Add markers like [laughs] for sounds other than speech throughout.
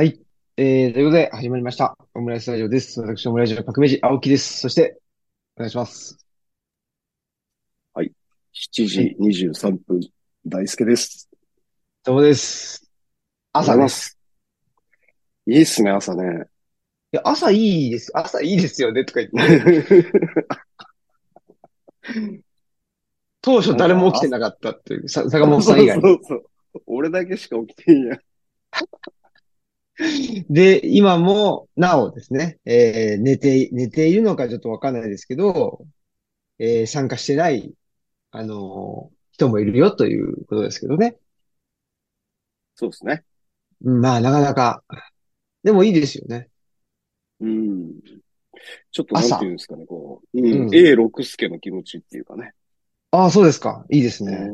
はい。えー、ということで、始まりました。オムライスラジオです。私、オムライスの革命児、青木です。そして、お願いします。はい。7時23分、大輔です。どうもです。朝です。いいっすね、朝ね。いや、朝いいです。朝いいですよね、とか言って。[laughs] 当初誰も起きてなかったっていう、さ坂本さん以外そうそうそう。俺だけしか起きてんや。[laughs] で、今も、なおですね、えー、寝て、寝ているのかちょっとわかんないですけど、えー、参加してない、あのー、人もいるよということですけどね。そうですね。まあ、なかなか、でもいいですよね。うん。ちょっとなんていうんですかね、こう、うん、うん、A 六助の気持ちっていうかね。ああ、そうですか。いいですね。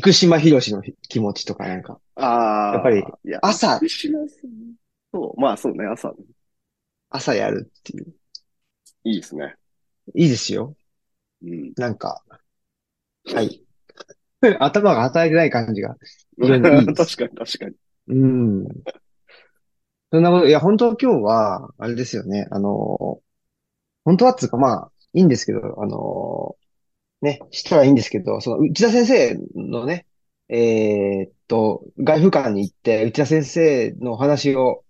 生島博士の気持ちとかなんか。ああ。やっぱり、朝。そう、まあそうね、朝。朝やるっていう。いいですね。いいですよ。うん。なんか、はい。[laughs] 頭が働いてない感じが。[laughs] い確かに確かに。うん。そんなこと、いや、本当今日は、あれですよね。あの、本当はっつうかまあ、いいんですけど、あの、ね、したらいいんですけど、その、内田先生のね、えー、っと、外部館に行って、内田先生のお話を、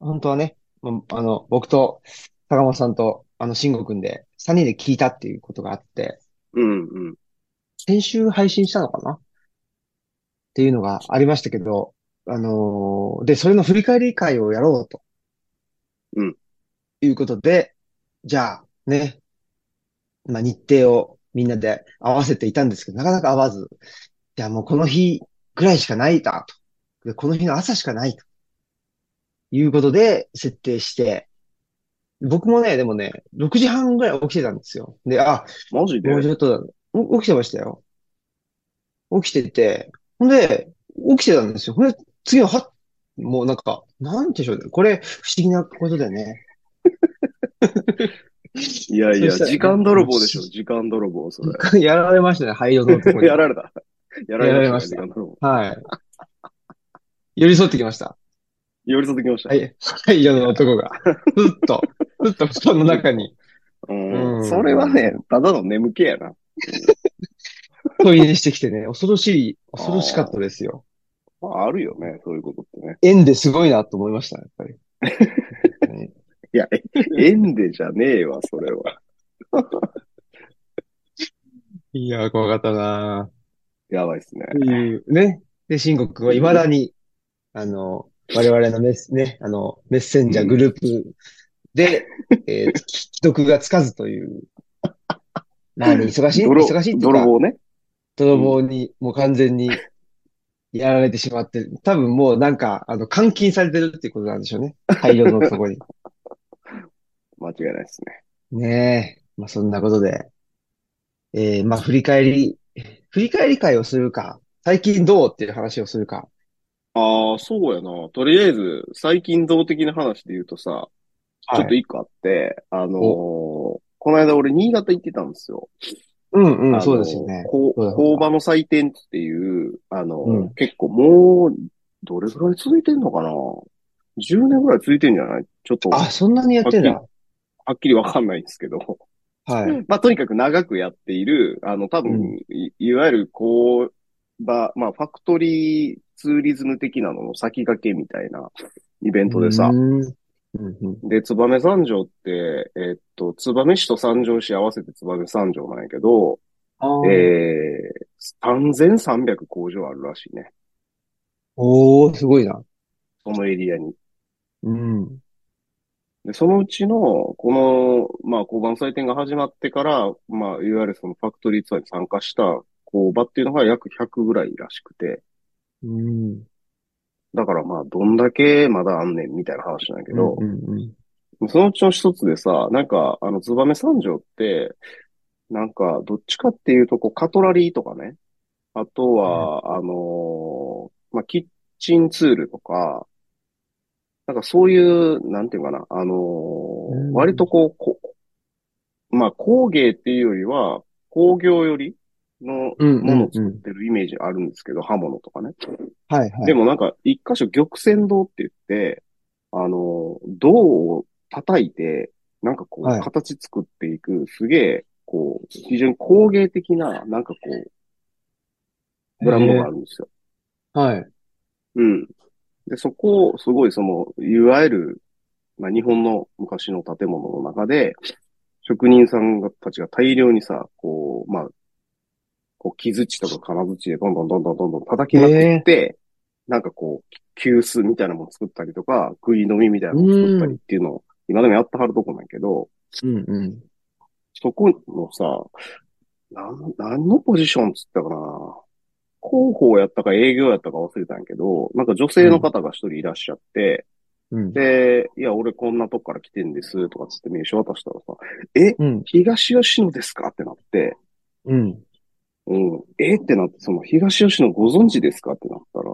本当はね、あの、僕と坂本さんと、あの、慎吾くんで、3人で聞いたっていうことがあって、うんうん。先週配信したのかな？っていうのがありましたけど、あのー、で、それの振り返り会をやろうと。うん。いうことで、じゃあ、ね、まあ、日程をみんなで合わせていたんですけど、なかなか合わず、いや、もうこの日ぐらいしかないだ、と。で、この日の朝しかないと。いうことで、設定して、僕もね、でもね、6時半ぐらい起きてたんですよ。で、あ、マジで？もうちょっと、起きてましたよ。起きてて、ほんで、起きてたんですよ。ほんで、次のは、もうなんか、なんてしょうね。これ、不思議なことだよね。[laughs] [laughs] いやいや、時間泥棒でしょ、時間泥棒、それ。[laughs] やられましたね、灰色のとこに。[laughs] やられた。やられました、ね、はい。寄り添ってきました。寄り添ってきました。はい。灰色の男が。ふっと、ふっと布団の中に。うん。それはね、ただの眠気やな。問いにしてきてね、恐ろしい、恐ろしかったですよ。まあ、あるよね、そういうことってね。縁ですごいなと思いました、やっぱり。いや、縁でじゃねえわ、それは。[laughs] いや、怖かったなやばいっすね。という、ね。で、申告は未だに、あの、我々のメス、ね、あの、メッセンジャーグループで、えー、既読がつかずという。何、[laughs] 忙しい？忙しいっていうか。泥棒ね。泥棒に、もう完全にやられてしまって、多分もうなんか、あの、監禁されてるっていうことなんでしょうね。大量のとこに。間違いないですね。ねえ。まあそんなことで。えー、まあ振り返り、振り返り会をするか、最近どうっていう話をするか。ああ、そうやな。とりあえず、最近どう的な話で言うとさ、ちょっと一個あって、はい、あのー、この間俺新潟行ってたんですよ。うんうん、そうですよね。工場の祭典っていう、あの、うん、結構もう、どれぐらい続いてんのかな ?10 年ぐらい続いてんじゃない？ちょっと。あ、そんなにやってんだ。はっきりわかんないんですけど。はい。まあ、とにかく長くやっている、あの、多分、うん、いいわゆる工場、まあ、ファクトリーツーリズム的なのの先駆けみたいなイベントでさ。で、燕三条って、えー、っと、燕市と三条市合わせて燕三条なんやけど、えー、3300工場あるらしいね。おー、すごいな。そのエリアに。うん。で、そのうちの、この、まあ、交番祭典が始まってから、まあ、いわゆるそのファクトリーツアーに参加した工場っていうのが約100ぐらいらしくて。うん。だからまあ、どんだけまだあんねんみたいな話なんやけど、うんうんうん、そのうちの一つでさ、なんか、あの、燕三条って、なんか、どっちかっていうと、こう、カトラリーとかね。あとは、うん、あのー、まあ、キッチンツールとか、なんかそういう、なんていうかな、あのー、割とこう、こまあ工芸っていうよりは、工業よりのものを作ってるイメージあるんですけど、刃物とかね。はいはい。でもなんか、一箇所玉泉堂って言って、あの、銅を叩いて、なんかこう、はい形作っていく、すげえ、こう、非常に工芸的な、なんかこう、ブランドがあるんですよ。はい。うん。で、そこを、すごいその、いわゆる、まあ、日本の昔の建物の中で、職人さんたちが大量にさ、こう、まあ、こう、木槌とか金槌でどんどんどんどんどんどん叩きまくって、なんかこう、急須みたいなもの作ったりとか、食い飲みみたいなもの作ったりっていうのを、今でもやってはるとこなんやけど、うんうん。そこのさ、なん、何のポジションっつったかな広報やったか営業やったか忘れたんやけど、なんか女性の方が一人いらっしゃって、うん。で、いや、俺こんなとこから来てんです、とかつって名刺渡したらさ、え、うん。東吉野ですか？ってなって、うん。うん、え？ってなって、その東吉野ご存知ですか？ってなったら、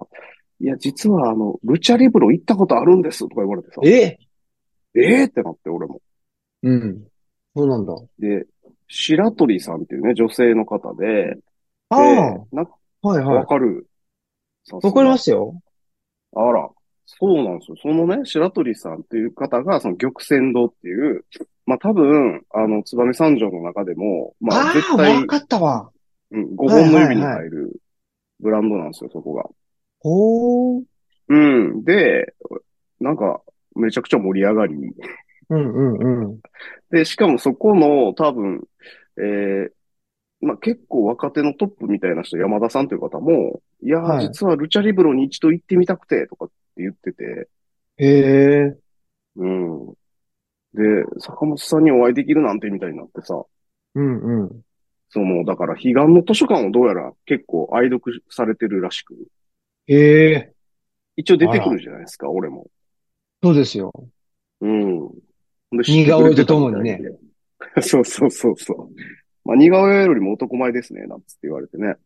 いや、実はあの、ルチャリブロ行ったことあるんです、とか言われてさ、え？え？ーってなって、俺も。うん。そうなんだ。で、白鳥さんっていうね、女性の方で、ああ、で、なんかはいはいわ。かる。わかりますよ。あら、そうなんですよ。そのね、白鳥さんっていう方が、その玉泉堂っていう、まあ多分、あの、燕三条の中でも、まあああ、絶対わ、かったわ。うん、5本の指に入るブランドなんですよ、そこが。ほー。うん。で、なんか、めちゃくちゃ盛り上がり。うんうんうん。で、しかもそこの多分、えーまあ、結構若手のトップみたいな人、山田さんという方も、いやー、はい実はルチャリブロに一度行ってみたくて、とかって言ってて、へえ。うん。で、坂本さんにお会いできるなんてみたいになってさ、うんうん。その、だから、彼岸の図書館をどうやら結構愛読されてるらしく、へえ。一応出てくるじゃないですか、俺も。そうですよ。うん。で似顔絵とともにね。知ってくれてたみたいで [laughs] そうそうそうそう。まあ、似顔絵よりも男前ですね、なんつって言われてね。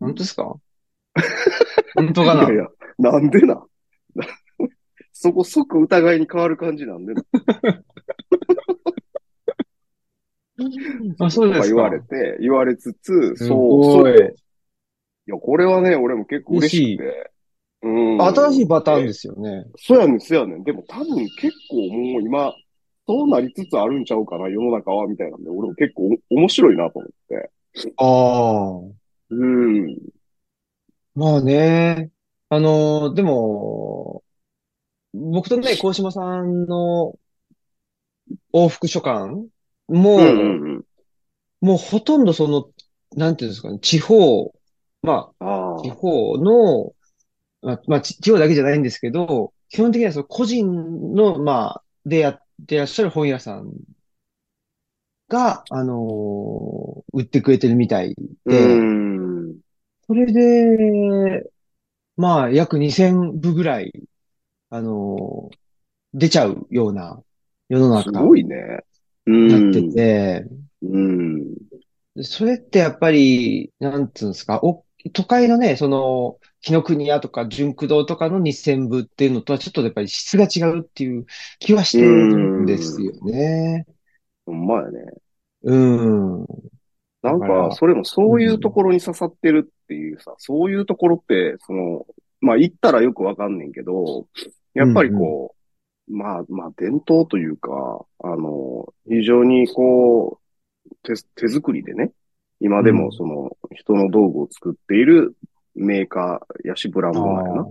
本当ですか？[laughs] 本当かな？いやいや、なんでな？[laughs] そこ即疑いに変わる感じなんでな。[laughs] あ、そうですか。言われて、言われつつ、すそう、ごい。そう。いや、これはね、俺も結構嬉しくて。うん。新しいパターンですよね。そうやねん、そうやねん。でも多分結構もう今、そうなりつつあるんちゃうかな、世の中は、みたいなんで、俺も結構お面白いなと思って。ああ。うん。まあね。あの、でも、僕とね、鴻島さんの往復書簡も、うんうんうん。もうほとんどその、なんていうんですかね、地方、まああ、地方の、まあ、まあ、ち地方だけじゃないんですけど、基本的にはその個人の、まあ、でやってらっしゃる本屋さんが、あのー売ってくれてるみたいあ。で、うん。それで、まあ、約2000部ぐらい、あのー出ちゃうような世のす中ごいね。うん。になってて、うん。でそれってやっぱり、なんつうんですか、お、都会のね、その、紀ノ国屋とか純駆堂とかの2000部っていうのとはちょっとやっぱり質が違うっていう気はしてるんですよね。ほんまやね。うん。なんだかそれもそういうところに刺さってるっていうさ、そういうところって、その、まあ、行ったらよくわかんねんけど、やっぱりこう、まあ、まあ、伝統というか、あの、非常にこう、手、手作りでね、今でうんもその、人の道具を作っているメーカーやし、ブランドなんやな。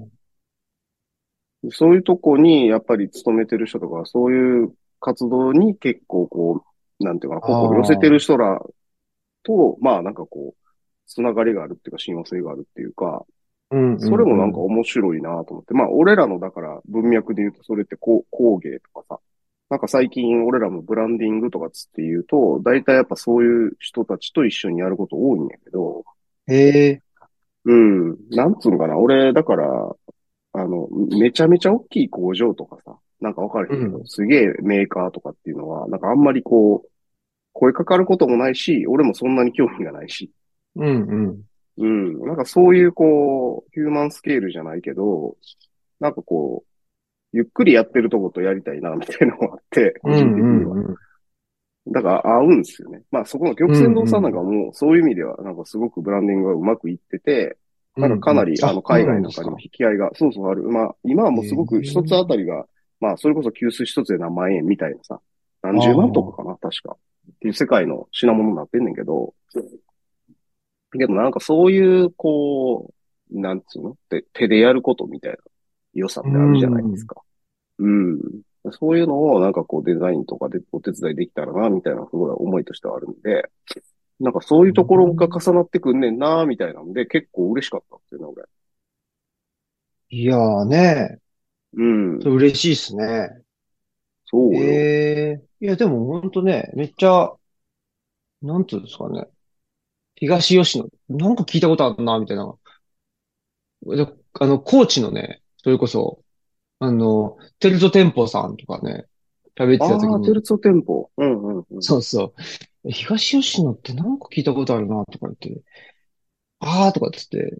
そういうとこに、やっぱり勤めてる人とか、そういう活動に結構こう、なんていうかな、心寄せてる人らと、まあなんかこう、つながりがあるっていうか、親和性があるっていうか、うん。それもなんか面白いなと思って。まあ俺らのだから文脈で言うと、それってこう工芸とかさ、なんか最近俺らもブランディングとかつって言うと、大体やっぱそういう人たちと一緒にやること多いんやけど、へえ。うん。なんつうのかな。俺、だから、あの、めちゃめちゃ大きい工場とかさ、なんかわかる？けど、うんすげえメーカーとかっていうのは、なんかあんまりこう、声かかることもないし、俺もそんなに興味がないし。うんうん。うん。なんかそういうこう、ヒューマンスケールじゃないけど、なんかこう、ゆっくりやってるとことやりたいな、みたいなのがあって、個うん人的には。うんうん。だから合うんですよね。まあそこの玉泉堂さんなんかも、そういう意味では、なんかすごくブランディングがうまくいってて、なんかかなり、あの、海外なんかにも引き合いが、そうそうある。まあ、今はもうすごく一つあたりが、まあ、それこそ急須一つで何万円みたいなさ、何十万とかかな、確か。っていう世界の品物になってんねんけど、けどなんかそういう、こう、なんつうの？手手でやることみたいな良さってあるじゃないですか。うん。そういうのをなんかこうデザインとかでお手伝いできたらな、みたいなすごい思いとしてはあるんで、なんかそういうところが重なってくんねんな、みたいなんで結構嬉しかったんですよね、俺。いやーね、うん。嬉しいっすね。そうよ。ええいや、でもほんとね、めっちゃ、なんつうんですかね。東吉野、なんか聞いたことあるな、みたいな。であの、高知のね、それこそ、あの、テルト店舗さんとかね、食べてあた時あ、テに、ルツォ店舗。うんうんうん。そうそう。東吉野ってなんか聞いたことあるな、とか言って、あーとかっつって、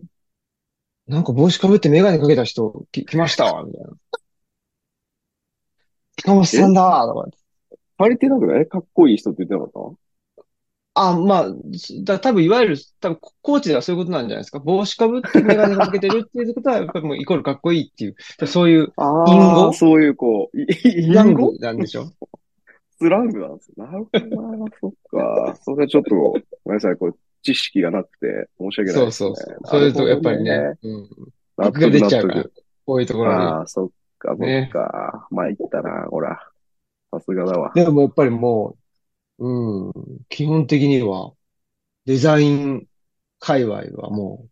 なんか帽子かぶってメガネかけた人き来ましたわ、みたいな。近本さんだーとか言って。足りてなくない？かっこいい人って言ってなかっあ、まあ、だ多分いわゆる、多分コーチではそういうことなんじゃないですか。帽子かぶってメガネかけてるっていうことは、やっぱりもうイコールかっこいいっていう、そういう隠語？そういうこう、いスラン隠語グ？なんでしょ？スラングなんですよ。なるほどな。そっか。それはちょっと、ごめんなさい。こう、知識がなくて申し訳ないですね。そうそうそう。そういうとこ、やっぱりねうん。ほどね。僕が出ちゃうから納得、こういうところに。ああ、そっか、そねっか。まあ、いったな、ほら。さすがだわ。でもやっぱりもう、うん、基本的には、デザイン界隈はも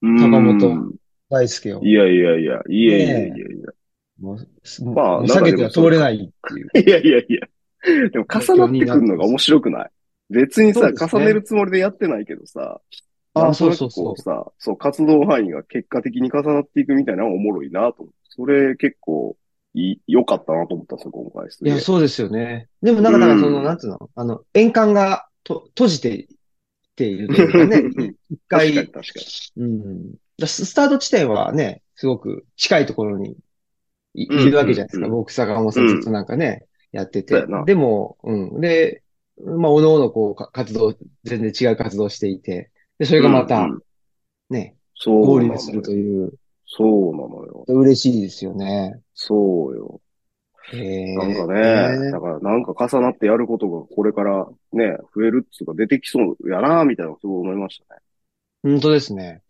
高本うんう、大輔を、いやいやいや、いやいやいやいや。もう、まあもう避けては通れないっていう。いやいやいや。でも重なってくるのが面白くない？別にさ、そうですね重ねるつもりでやってないけどさ、あそうそうそうこさ、そう、活動範囲が結果的に重なっていくみたいなのがおもろいなと思って。それ結構良かったなと思ったんですよ、今回。いや、そうですよね。でもなんか、だからその、うんなんつうの、あの、円環がと閉じてっているというかね、一回、確かに確かうん。だススタート地点はね、すごく近いところにいいうんるわけじゃないですか。うん僕、坂本さんずっとなんかね、やってて。でも、うん。で、まあ、おのおのこうか活動、全然違う活動をしていて、で、それがまたね、そう合流すると。いう、そうなのよ。嬉しいですよね。そうよ。なんかね、だからなんか重なってやることがこれからね、増えるっつうか出てきそうやな、みたいなのすごい思いましたね。本当ですね。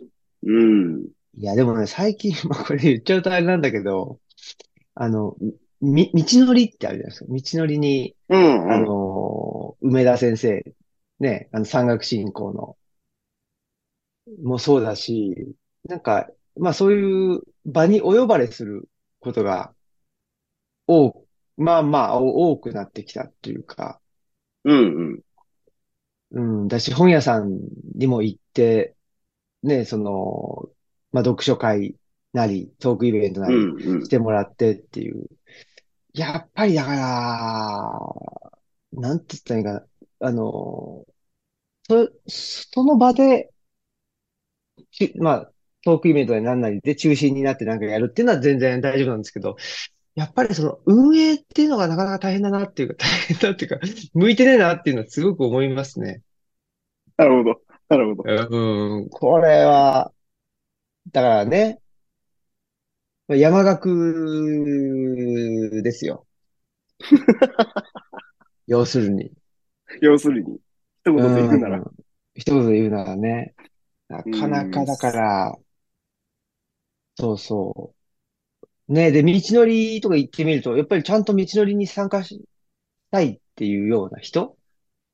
うん。いや、でもね、最近、[laughs] まあ、これ言っちゃうとあれなんだけど、あの、み、道のりってあるじゃないですか。道のりに、うん、あうん。の、梅田先生、ね、あの、山岳信仰の、もそうだし、なんか、まあそういう場にお呼ばれすることが、多く、まあまあ、お多くなってきたっていうか、うん、うん。うん、だし、本屋さんにも行って、ね、その、まあ読書会なり、トークイベントなり、うん、うんし。てもらってっていう。やっぱりだから、なんて言ったらいいかな。あの、そ、その場で、ちまあ、トークイベントになんなりで中心になってなんかやるっていうのは全然大丈夫なんですけど、やっぱりその運営っていうのがなかなか大変だなっていうか、[laughs] 大変だっていうか、向いてねえなっていうのはすごく思いますね。なるほど。なるほど。うん、これは、だからね、山岳ですよ。[laughs] 要するに。要するに、一言で言うならうん。一言で言うならね。なかなかだから、そうそう。ねで、道のりとか行ってみると、やっぱりちゃんと道のりに参加したいっていうような人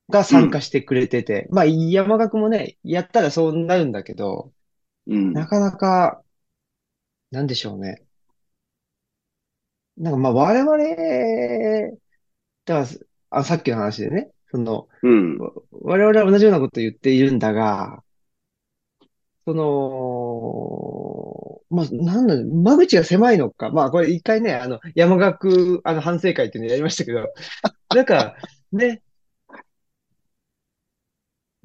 が参加してくれてて、まあ山岳もね、やったらそうなるんだけど、うん。なかなか、なんでしょうね。なんかまあ我々、だから、あ、さっきの話でね、その、うん。我々は同じようなことを言っているんだが、その、まあ、なんだ、間口が狭いのか。まあ、これ一回ね、あの、山岳、あの、反省会っていうのやりましたけど、[laughs] なんか、ね、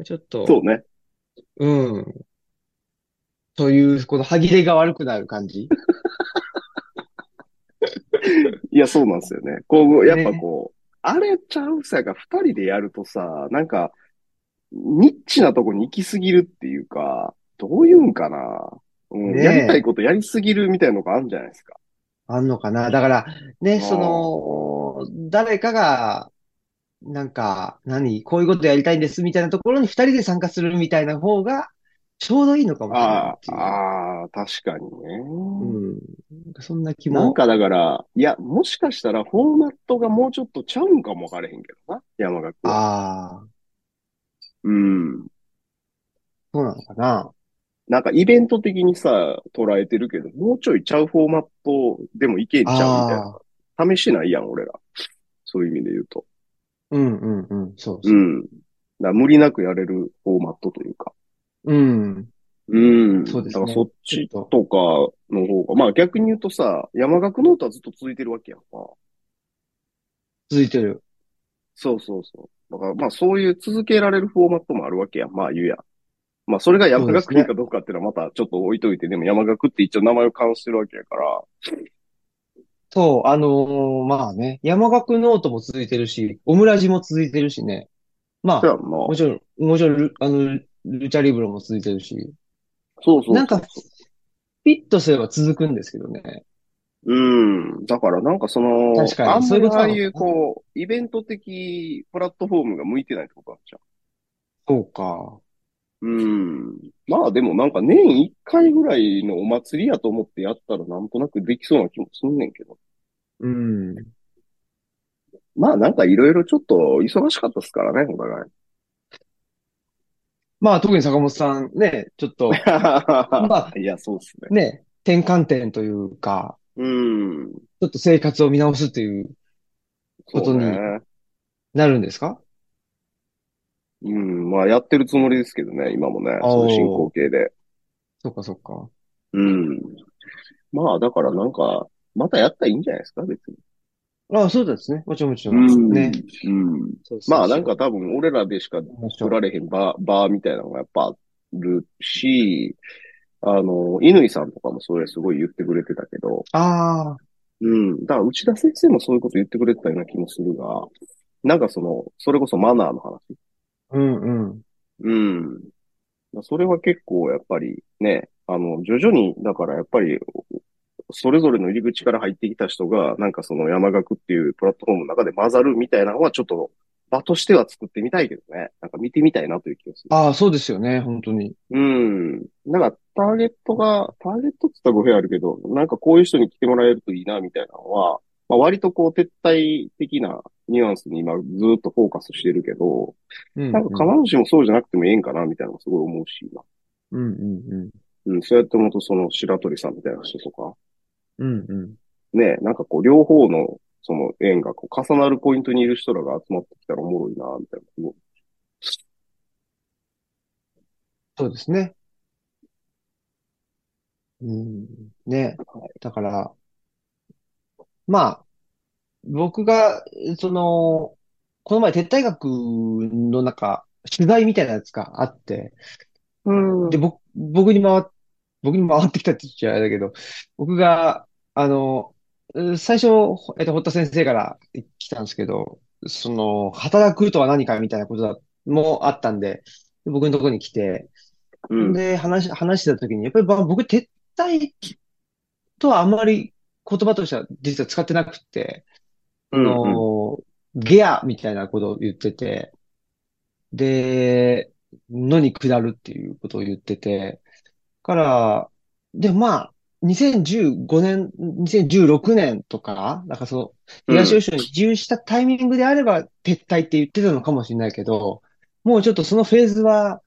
ちょっと、そうね。うん。そういう、この歯切れが悪くなる感じ。[laughs] いや、そうなんですよね。こう、やっぱこう、あれちゃうさが二人でやるとさ、なんか、ニッチなとこに行きすぎるっていうか、どういうんかな。うん、ねえやりたいことやりすぎるみたいなのがあるんじゃないですか。あんのかな？だから、ね、その、誰かが、なんか、何、こういうことやりたいんですみたいなところに二人で参加するみたいな方が、ちょうどいいのかもしれないあっていう。あ、ああ、確かにね。うん。そんな気も。なんかだから、いや、もしかしたらフォーマットがもうちょっとちゃうんかもわからへんけどな、山岳は。ああ、うん。そうなのかな？なんかイベント的にさ、捉えてるけど、もうちょいちゃうフォーマットでもいけんちゃうみたいな。試してないやん、俺ら。そういう意味で言うと。うんうんうん、そうそうう。ん。だ無理なくやれるフォーマットというか。うん。うん。そうですねだからそっちとかの方が、まあ逆に言うとさ、山學ノオトはずっと続いてるわけやんか。続いてる。そうそうそう。だからまあそういう続けられるフォーマットもあるわけやん。まあ言うやん。まあそれが山學院かどうかっていうのはまたちょっと置いといて、でも山學って一応名前を冠してるわけやから。そう、あのーまあね、山學ノオトも続いてるし、オムラジも続いてるしね。まあ。もちろん、もちろんル、あの、ルチャリブロも続いてるし、そうそう。なんか、フィットすれば続くんですけどね。うん。だからなんかその、確かにそういうああいうこう、イベント的プラットフォームが向いてないってことなんじゃん。そうか。うん。まあでもなんか年一回ぐらいのお祭りやと思ってやったらなんとなくできそうな気もすんねんけど。うん。まあなんかいろいろちょっと忙しかったですからね、お互い。まあ、特に坂本さんね、ちょっと、[laughs] まいや、そうっすね。ね、転換点というか、うん。ちょっと生活を見直すという、ことに。なるんですか？うん。まあやってるつもりですけどね、今もね。その進行形で。そっかそっか。うん。まあだからなんか、またやったらいいんじゃないですか、別に。ああ、そうですね。もちろんもちろ。うんん。ね。うん。そうそうそうまあなんか、多分俺らでしか取られへんバー、バーみたいなのがやっぱあるし、あの、乾さんとかもそれすごい言ってくれてたけど、ああ、うん。だから内田先生もそういうこと言ってくれてたような気もするが、なんかその、それこそマナーの話。うんうん。うん。それは結構やっぱりね、あの、徐々に、だからやっぱり、それぞれの入り口から入ってきた人が、なんかその山岳っていうプラットフォームの中で混ざるみたいなのはちょっと場としては作ってみたいけどね。なんか見てみたいなという気がする。ああ、そうですよね。本当に。うん。なんかターゲットが、ターゲットって言ったら語弊あるけど、なんかこういう人に来てもらえるといいなみたいなのは、まあ割とこう撤退的なニュアンスに今ずっとフォーカスしてるけど、うん、なんか必ずしもそうじゃなくてもええんかなみたいなのもすごい思うしな。うんうんうん、そうやって思うとその白鳥さんみたいな人とか、うん。うんうん。ね、なんかこう両方のその縁がこう重なるポイントにいる人らが集まってきたらおもろいな、みたいな。そうですね。うん。ね。だから、まあ、僕が、その、この前撤退学の中、取材みたいなやつがあって、うんで、僕、僕に回っ、僕に回ってきたって言っちゃあれだけど、僕が、あの、う最初、えっと、堀田先生から来たんですけど、その、働くとは何かみたいなことだもあったんで、で僕のところに来て、うん。で、話、話してた時に、やっぱりば僕、撤退とはあんまり言葉としては実は使ってなくて、あうんうん。の、ゲアみたいなことを言ってて、で、のに下るっていうことを言ってて、から、で、まあ、2015年、2016年とか、なんかその、東吉野に移住したタイミングであれば撤退って言ってたのかもしれないけど、もうちょっとそのフェーズは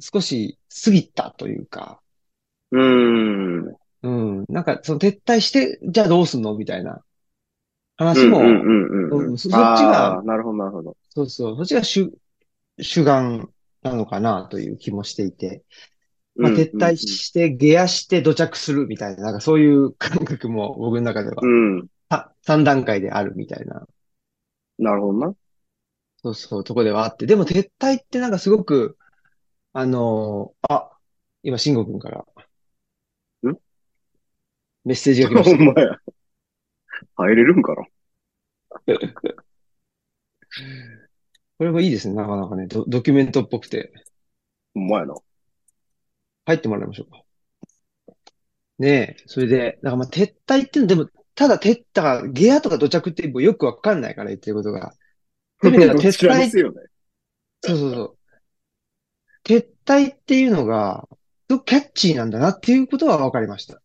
少し過ぎたというか、うん。うん、なんかその撤退して、じゃあどうすんの？みたいな話も、うんうんうんうん。うんそそっちがなるほどなるほど。そうそう、そっちが主、主眼なのかなという気もしていて、まあ、撤退して、下野して土着するみたいな、なんかそういう感覚も僕の中ではうん。うん。さ3段階であるみたいな、なるほどな。そうそう、とこではあって、でも撤退ってなんかすごく、あのーあ、今、慎吾くんから、んメッセージが来ほました。んまや。入れるんかな？これもいいですね、なかなかね、ド、ドキュメントっぽくて。ほんまやな。入ってもらいましょうか。ねえ、それで、だからまあ撤退っていうのでも、ただ撤、だからゲアとか土着ってよくわかんないから言ってることが。[laughs] 撤退すよね。そうそうそう。撤退っていうのが、キャッチーなんだなっていうことは分かりました。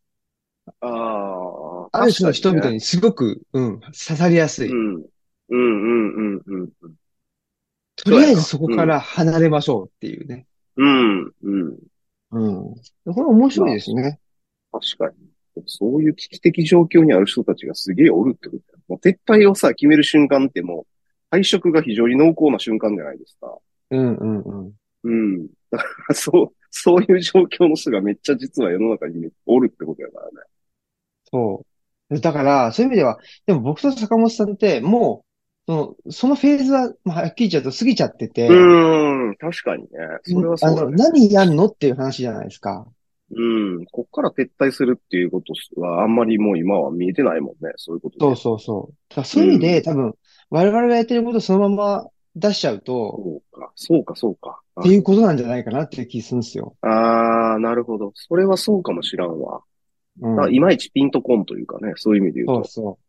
ああ、ある種の人々にすごく、うん、刺さりやすい。うん。うんうんうんうんうん。とりあえずそこから離れましょうっていうね。うん、うん。うん。これ面白いですね。確かに。そういう危機的状況にある人たちがすげえおるってことだよ。もう撤退をさ、決める瞬間ってもう、退職が非常に濃厚な瞬間じゃないですか。うんうんうん。うん。だから、そう、そういう状況の人がめっちゃ実は世の中におるってことやからね。そう。だから、そういう意味では、でも僕と坂本さんって、もう、その、そのフェーズは、まあ、はっきり言っちゃうと過ぎちゃってて、うーん、確かにね。それはそあの、うだね。何やんのっていう話じゃないですか。うん。こっから撤退するっていうことはあんまりもう今は見えてないもんね。そういうことそうね。そうそう。だからそういう意味で、うん多分、我々がやってることをそのまま出しちゃうと、そうか、そうか、そうか。っていうことなんじゃないかなっていう気するんですよ。ああー、なるほど。それはそうかもしらんわ。うん。いまいちピンとこんというかね、そういう意味で言うと。そうそ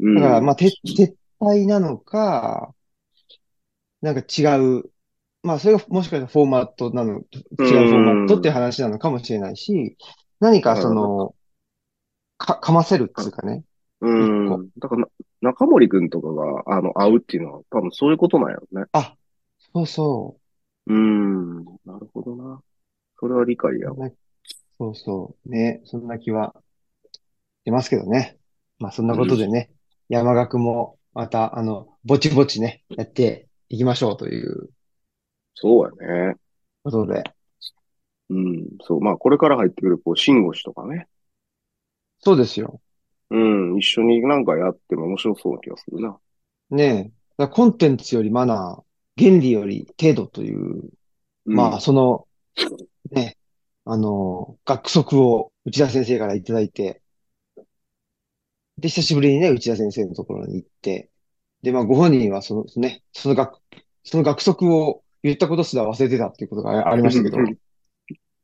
う。うん。だから、まあ、撤、撤退なのか、なんか違う、まあ、それがもしかしたらフォーマットなの、違うフォーマットっていう話なのかもしれないし、何かその、か、かませるっていうかね。うん。だからな、中森くんとかが、あの、会うっていうのは多分そういうことなんやろね。あ、そうそううん。なるほどな。それは理解やわ。そうそう。ね、そんな気は出ますけどね。まあ、そんなことでね、山岳もまた、あの、ぼちぼちね、やっていきましょうというそうやね。ことで。うん。そう。まあ、これから入ってくる、こう、慎吾氏とかね。そうですよ。うん。一緒になんかやっても面白そうな気がするな。ねえ。だからコンテンツよりマナー、原理より程度という、うんまあ、その、ね、あの、学則を内田先生からいただいて、で、久しぶりにね、内田先生のところに行って、で、まあ、ご本人はそのね、その学、その学則を言ったことすら忘れてたっていうことがありましたけど、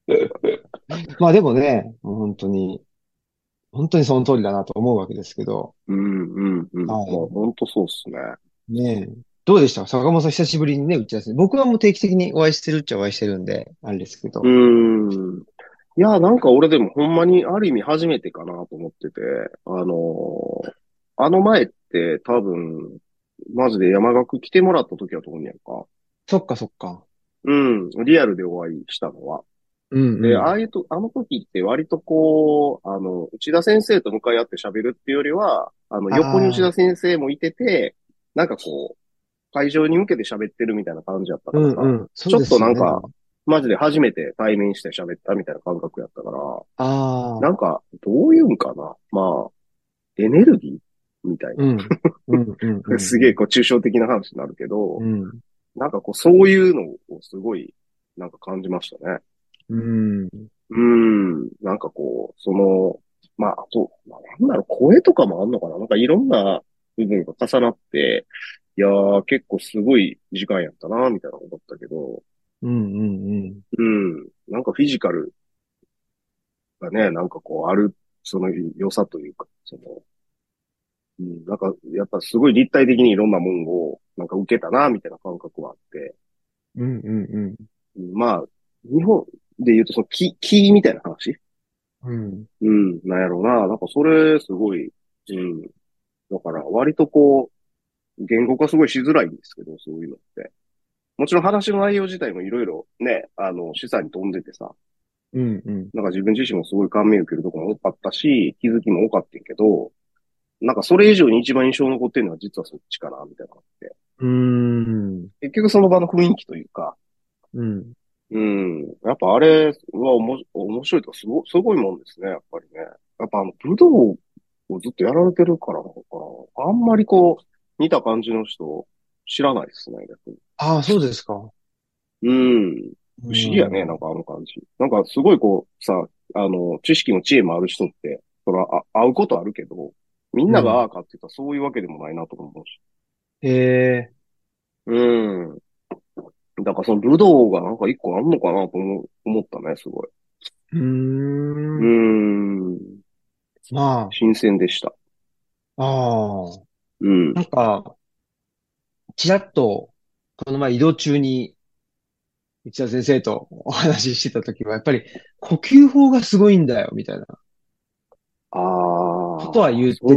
[laughs] まあでもね、本当に、本当にその通りだなと思うわけですけど、うん、うん、うん。まあ、はいほんとそうっすね。ねえ。どうでした？坂本さん久しぶりにね、内田先生。僕はもう定期的にお会いしてるっちゃお会いしてるんで、あれですけど。うん。いや、なんか俺でもほんまにある意味初めてかなと思ってて、あのーあの前って多分、マジで山岳来てもらった時だと思うんやんか。そっかそっか。うん、リアルでお会いしたのは。うん、で、うん。ああいうと、あの時って割とこう、あの、内田先生と向かい合って喋るっていうよりは、あの、横に内田先生もいてて、なんかこう、会場に向けて喋ってるみたいな感じだったからさ、うんうん。ねちょっとなんか、マジで初めて対面して喋ったみたいな感覚やったから、ああ。なんか、どういうんかな。まあ、エネルギーみたいな。うん。うん、うん、うん。すげえ、こう、抽象的な話になるけど、うん。なんかこう、そういうのをすごい、なんか感じましたね。うん。うん。なんかこう、その、まあ、あと、まあなんだろう、声とかもあんのかななんかいろんな部分が重なって、いやー、結構すごい時間やったな、みたいな思ったけど、うん、うん、うん。なんかフィジカルがね、なんかこう、ある、その良さというか、その、うん、なんか、やっぱすごい立体的にいろんなもんを、なんか受けたな、みたいな感覚はあって、うん。うん、うん、うんまあ、日本で言うとその木、木みたいな話？うん。うん、なんやろうな。なんかそれ、すごい、うん。だから、割とこう、言語化すごいしづらいんですけど、そういうのって。もちろん話の内容自体もいろいろね、あの、示唆に飛んでてさ、うん、うん。なんか自分自身もすごい感銘を受けるところも多かったし、気づきも多かったけど、なんかそれ以上に一番印象に残ってるのは実はそっちかな、みたいなのって。うん。結局その場の雰囲気というか、うん。うん。やっぱあれはおも面白いとかすごすごいもんですね、やっぱりね。やっぱあの、武道をずっとやられてるからなのかな。あんまりこう、似た感じの人知らないですね、逆に。ああ、そうですか。うん。不思議やね、なんか。かあの感じ。なんかすごいこう、さ、あの、知識も知恵もある人って、そら、あ、会うことあるけど、みんながああかって言ったらそういうわけでもないなとか思うし。へえ。うん。だからその武道がなんか一個あんのかなと思う思ったね、すごい。うー。うんん。ま新鮮でした。あ、ああ。うん。なんか、ちらっと、この前移動中に、内田先生とお話ししてた時は、やっぱり呼吸法がすごいんだよ、みたいなああ。ことは言ってて、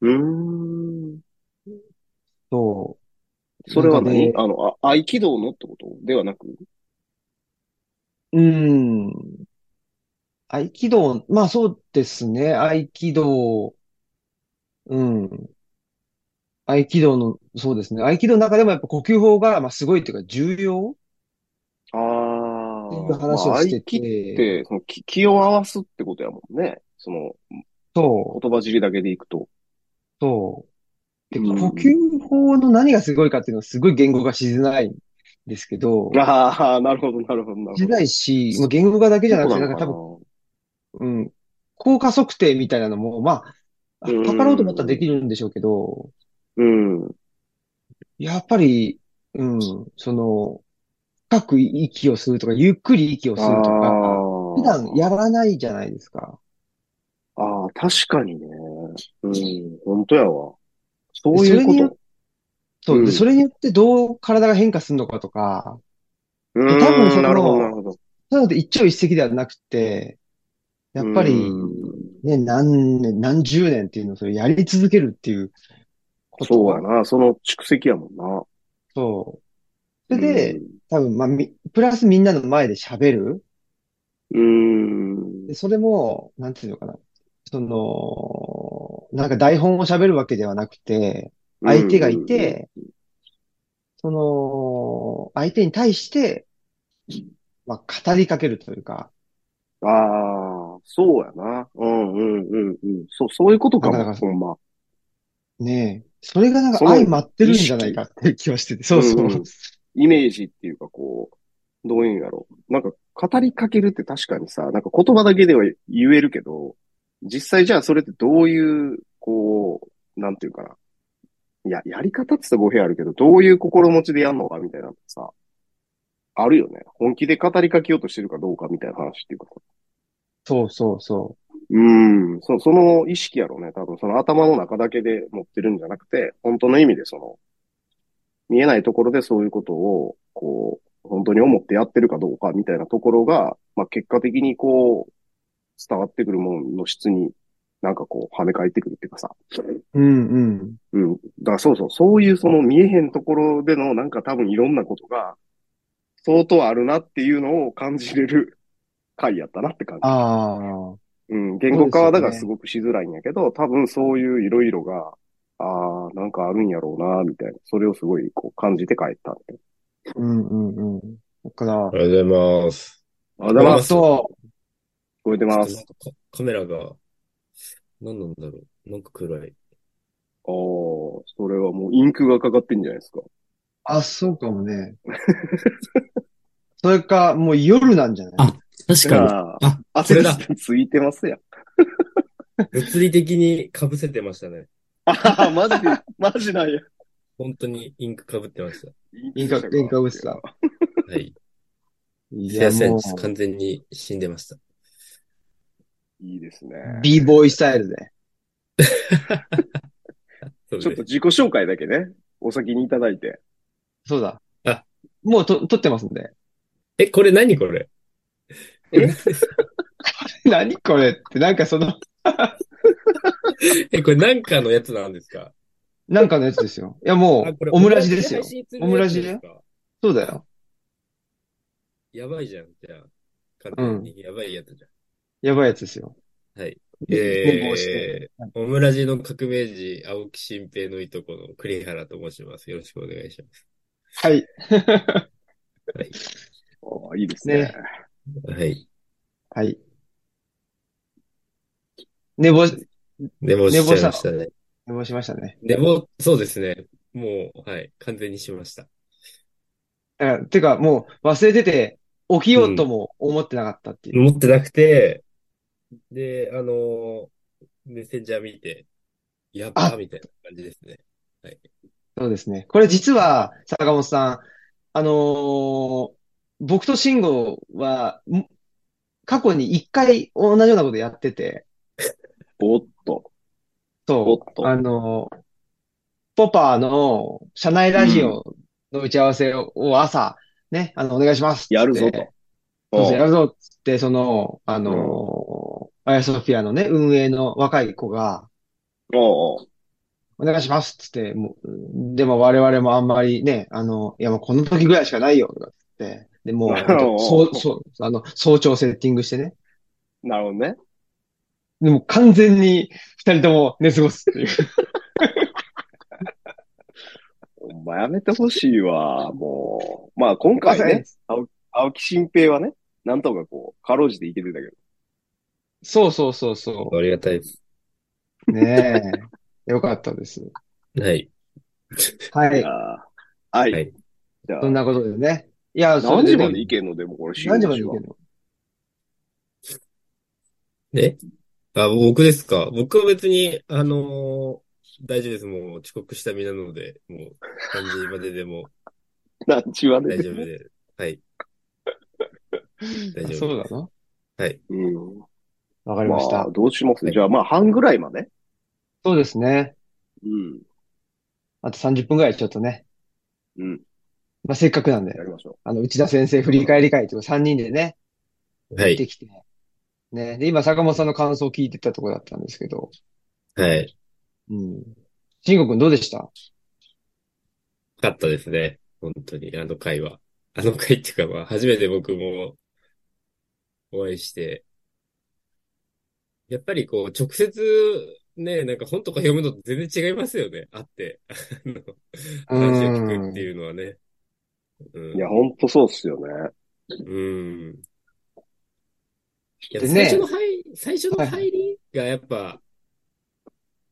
うーん。そそれは何？あの、あ、合気道のってこと？ではなく？う。うーん。合気道、まあそうですね。合気道、うん。合気道の、そうですね。合気道の中でもやっぱ呼吸法が、まあすごいっていうか重要？あっていうあ。話をしてまあ合気て、って、その気気を合わすってことやもんね。その、そう、言葉尻だけでいくと。そう。で、うん呼吸法の何がすごいかっていうのはすごい言語化しづらいんですけど、ああ、なるほど、なるほど、なるほど。しづらいし、もう言語化だけじゃなくて、なんか多分。分、うん、効果測定みたいなのも、まあ、測ろうと思ったらできるんでしょうけど、うん。やっぱり、うん、その、深く息を吸うとか、ゆっくり息を吸うとか、普段やらないじゃないですか。ああ、確かにね。うん、本当やわ。そういうこそう。で、うんそれによってどう体が変化するのかとか、多分そのん、なるほど、なるほど。なので一朝一夕ではなくて、やっぱりうん、ね、何年、何十年っていうのをそれやり続けるっていう。そうやな。その蓄積やもんな。そう。それで、多分、まあ、み、プラスみんなの前で喋る。うん。で、それも、なんていうのかな。その、なんか台本を喋るわけではなくて、相手がいて、その、相手に対して、まあ、語りかけるというか、ああ、そうやな。うんうんうんうん。そう、そういうことかも、だからほんま。ねえ、それがなんか相まってるんじゃないかっていう気はしてて、そうそう。うんうんイメージっていうかこう、どういうんやろう。なんか語りかけるって確かにさ、なんか言葉だけでは言えるけど、実際じゃあそれってどういう、こう、なんていうかな。いや、やり方って言ったら語弊あるけど、どういう心持ちでやんのかみたいなのさ、あるよね。本気で語りかけようとしてるかどうかみたいな話っていうかさ。そうそうそうん、そその意識やろうね。多分その頭の中だけで持ってるんじゃなくて、本当の意味でその、見えないところでそういうことを、こう、本当に思ってやってるかどうかみたいなところが、まあ結果的にこう、伝わってくるものの質に、なんかこう、跳ね返ってくるっていうかさ。う。うんうん。うん。だからそうそう、そういうその見えへんところでのなんか多分いろんなことが、相当あるなっていうのを感じれる回やったなって感じ。ああ、うん、言語化はだからそうですごくしづらいんやけど、多分そういういろいろが、ああ、なんかあるんやろうな、みたいな。それをすごいこう感じて帰ったって。うんうんうん。だからあ、りがとうございます。あ、だから、聞まあそこえてます？カカメラが、何なんだろう。なんか暗い。ああ、それはもうインクがかかってんじゃないですか。う。あ、そうかもね。[laughs] それか、もう夜なんじゃない？あ確かに。ああ、あ、これだ汗でついてますやん。[laughs] 物理的に被せてましたね。ああ、マジで、マジなんや。本当にインク被ってました。インカ、インカウスさはい。ん。いすいません。も完全に死んでました。いいですね。う、b ボーイスタイルで。[laughs] そうちょっと自己紹介だけね、お先にいただいて。そうだ。あもうと、撮ってますんで。え、これ何これ？え？[laughs] 何これって、なんかその、[laughs] え、これなんかのやつなんですか？なんかのやつですよ。いや、もうあこれ、オムラジですよオムラジでそうだよ。やばいじゃん、じゃあ。完全にやばいやつじゃん。やばいやつですよ。はい。えー、オムラジの革命児、青木新平のいとこの栗原と申します。よろしくお願いします。はい。はい。[laughs] ああ、いいですね。ねはい。はい。寝坊し、寝坊しちゃいましたね。寝坊しましたね。寝坊、そうですね。もう、はい。完全にしました。だからてか、もう忘れてて、起きようとも思ってなかったっていう。思ってなくて、で、あの、メッセンジャー見て、やっばあみたいな感じですね。そうですね。これ実は、坂本さん、あのー僕と慎吾は、ん過去に一回同じようなことやってて、おっと。そう。あの、ポパーの社内ラジオの打ち合わせを朝、ね、あの、お願いします。やるぞと。そうそう、やるぞっつって、その、あの、アヤソフィアのね、運営の若い子が、おうお願いしますっつって、もう、でも我々もあんまりね、あの、いやもうこの時ぐらいしかないよ、とかって、で、もう、[laughs] そう、そう、あの、早朝セッティングしてね。なるほどね。でも完全に二人とも寝過ごすっていう。[laughs] お前やめてほしいわ、もう。まあ今回ね、青木新平はね、なんとかこう、かろうじていけてたけど。そうそうそうそありがたいです。う。ねえ。よかったです。はい。はい。はいじゃあそん、なことでね。いや、何時まで行けんの？でもこれ、何時まで行けんの？え？あ、僕ですか？僕は別に、あのー大丈夫です。もう遅刻した身なので、もう3時まででも [laughs] 何時まで大丈夫で。はい。[laughs] 大あ丈夫。そうなの？はい。うん。わかりましたまあ、。どうします？はいじゃあ、まあ、半ぐらいまで？そうですね。うん。あと30分ぐらいちょっとね。うん。まあ、せっかくなんでや、りましょあの、内田先生振り返り会というか3人でね、はい。行ってきて。ね。で、今、坂本さんの感想を聞いてたところだったんですけど、はい。うん。慎吾くんどうでした？よかったですね。本当に、あの回は。あの回っていうか、まあ、初めて僕もお会いして、やっぱりこう、直接、ね、なんか本とか読むのと全然違いますよね。あって。あの話を聞くっていうのはね。うう。んいや、ほんとそうっすよね。うん。いやでね最初の入り、最初の入りがやっぱ、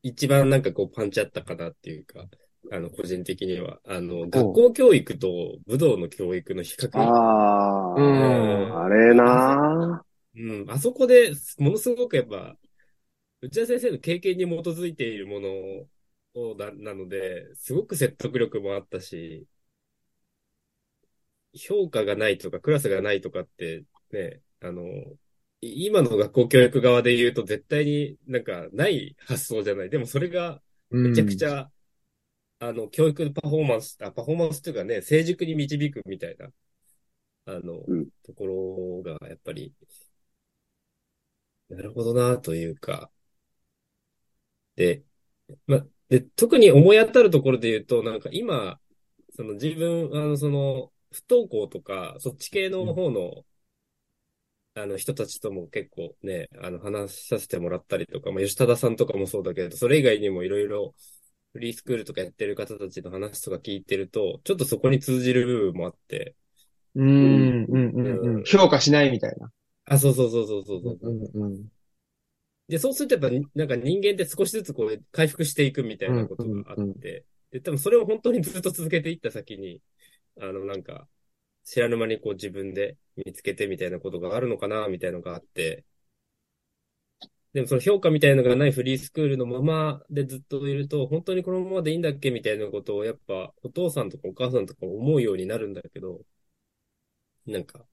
一番なんかこうパンチあったかなっていうか、あの、個人的には。あの、学校教育と武道の教育の比較。あうあ、ん。あれなうん、あそこでものすごくやっぱ、内田先生の経験に基づいているものをな、なので、すごく説得力もあったし、評価がないとか、クラスがないとかって、ね、あの、い今の学校教育側で言うと絶対になんかない発想じゃない。でもそれがめちゃくちゃ、あの、教育パフォーマンス、あ、パフォーマンスっていうかね、成熟に導くみたいな、あの、うん。ところがやっぱり、なるほどなというか、で、ま、で、特に思い当たるところで言うと、なんか今、その自分、あの、その、不登校とか、そっち系の方の、あの人たちとも結構ね、あの話させてもらったりとか、まあ、吉田さんとかもそうだけど、それ以外にもいろいろフリースクールとかやってる方たちの話とか聞いてると、ちょっとそこに通じる部分もあって、うん、うん、うん、うん。評価しないみたいな。あ、そうそうそうそうそうそう。うん、うん。で、そうするとやっぱ、なんか人間って少しずつこう回復していくみたいなことがあうんうんうって、で、多分それを本当にずっと続けていった先に、あの、なんか、知らぬ間にこう自分で見つけてみたいなことがあるのかな、みたいなのがあって、でもその評価みたいなのがないフリースクールのままでずっといると、本当にこのままでいいんだっけみたいなことをやっぱお父さんとかお母さんとか思うようになるんだけど、なんか、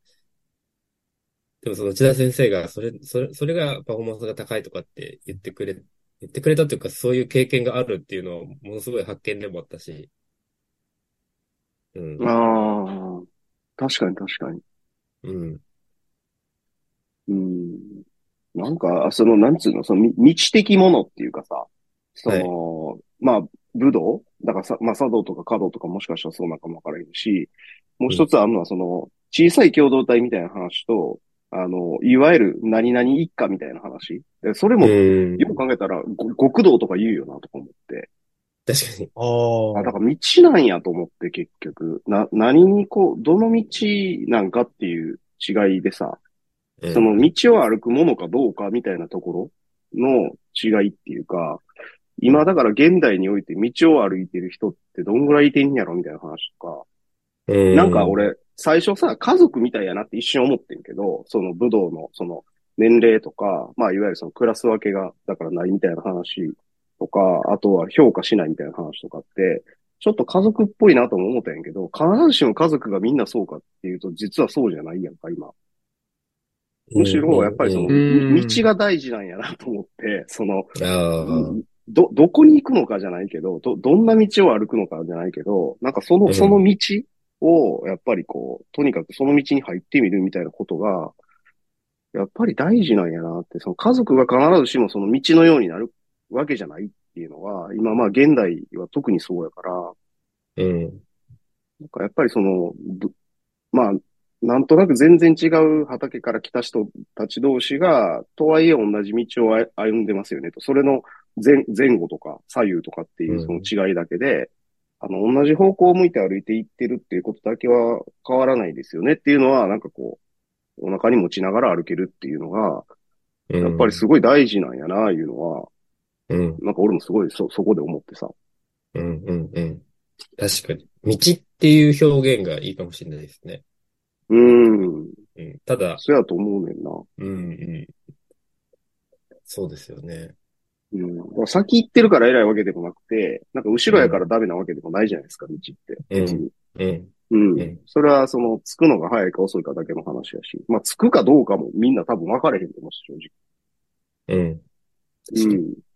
でもその内田先生が、それ、それ、それがパフォーマンスが高いとかって言ってくれ、言ってくれたというか、そういう経験があるっていうのは、ものすごい発見でもあったし、うん、ああ、確かに確かに。うん、うん。なんか、その、なんつうの、その、み道的ものっていうかさ、その、まあ、武道？だからさ、まあ、茶道とか華道とかもしかしたらそうなんかもわからんし、もう一つあるのは、その、小さい共同体みたいな話と、あの、いわゆる何々一家みたいな話。でそれも、うん、よく考えたら、ご極道とか言うよな、とか思って。確かに。ああ、だから道なんやと思って結局。な、何にこう、どの道なんかっていう違いでさ、うんその道を歩くものかどうかみたいなところの違いっていうか、今だから現代において道を歩いてる人ってどんぐらいいてんやろみたいな話とか、うなんか、俺、最初さ、家族みたいやなって一瞬思ってんけど、その武道の、その、年齢とか、まあ、いわゆるそのクラス分けが、だからないみたいな話とか、あとは評価しないみたいな話とかって、ちょっと家族っぽいなとも思ったんやけど、必ずしも家族がみんなそうかっていうと、実はそうじゃないやんか、今。むしろ、やっぱりその、道が大事なんやなと思って、その、ど、どこに行くのかじゃないけど、ど、どんな道を歩くのかじゃないけど、なんかその、うん。その道を、やっぱりこう、とにかくその道に入ってみるみたいなことが、やっぱり大事なんやなって、その家族が必ずしもその道のようになるわけじゃないっていうのは、今まあ現代は特にそうやから、うん。なんかやっぱりその、どまあ、なんとなく全然違う畑から来た人たち同士が、とはいえ同じ道を歩歩んでますよねと。それの前前後とか左右とかっていうその違いだけで、あの、同じ方向を向いて歩いていってるっていうことだけは変わらないですよねっていうのは、なんかこう、お腹に持ちながら歩けるっていうのが、うんやっぱりすごい大事なんやな、いうのは、うん、なんか俺もすごいそ、そこで思ってさ。うん、うん、うん。確かに。道っていう表現がいいかもしれないですね。うーん、うん。ただ、そうやと思うねんな。うん、うん。そうですよね。うん。先行ってるから偉いわけでもなくて、なんか後ろやからダメなわけでもないじゃないですか、道って。別に。うん、うん。うんそれは、その、着くのが早いか遅いかだけの話やし。まあ、着くかどうかもみんな多分分かれへんと思うし、正うん。直。うん。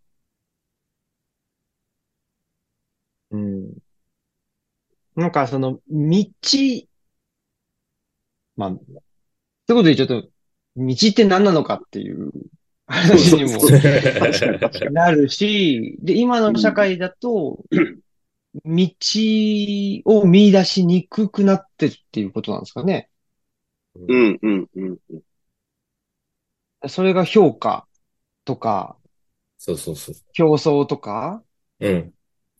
うん。なんかその、道、まあ、そういうことでちょっと、道って何なのかっていう話にも。なるし、で、今の社会だと、道を見出しにくくなってるっていうことなんですかね。うん、うん、うん。それが評価とか、そうそうそう。競争とか、うん。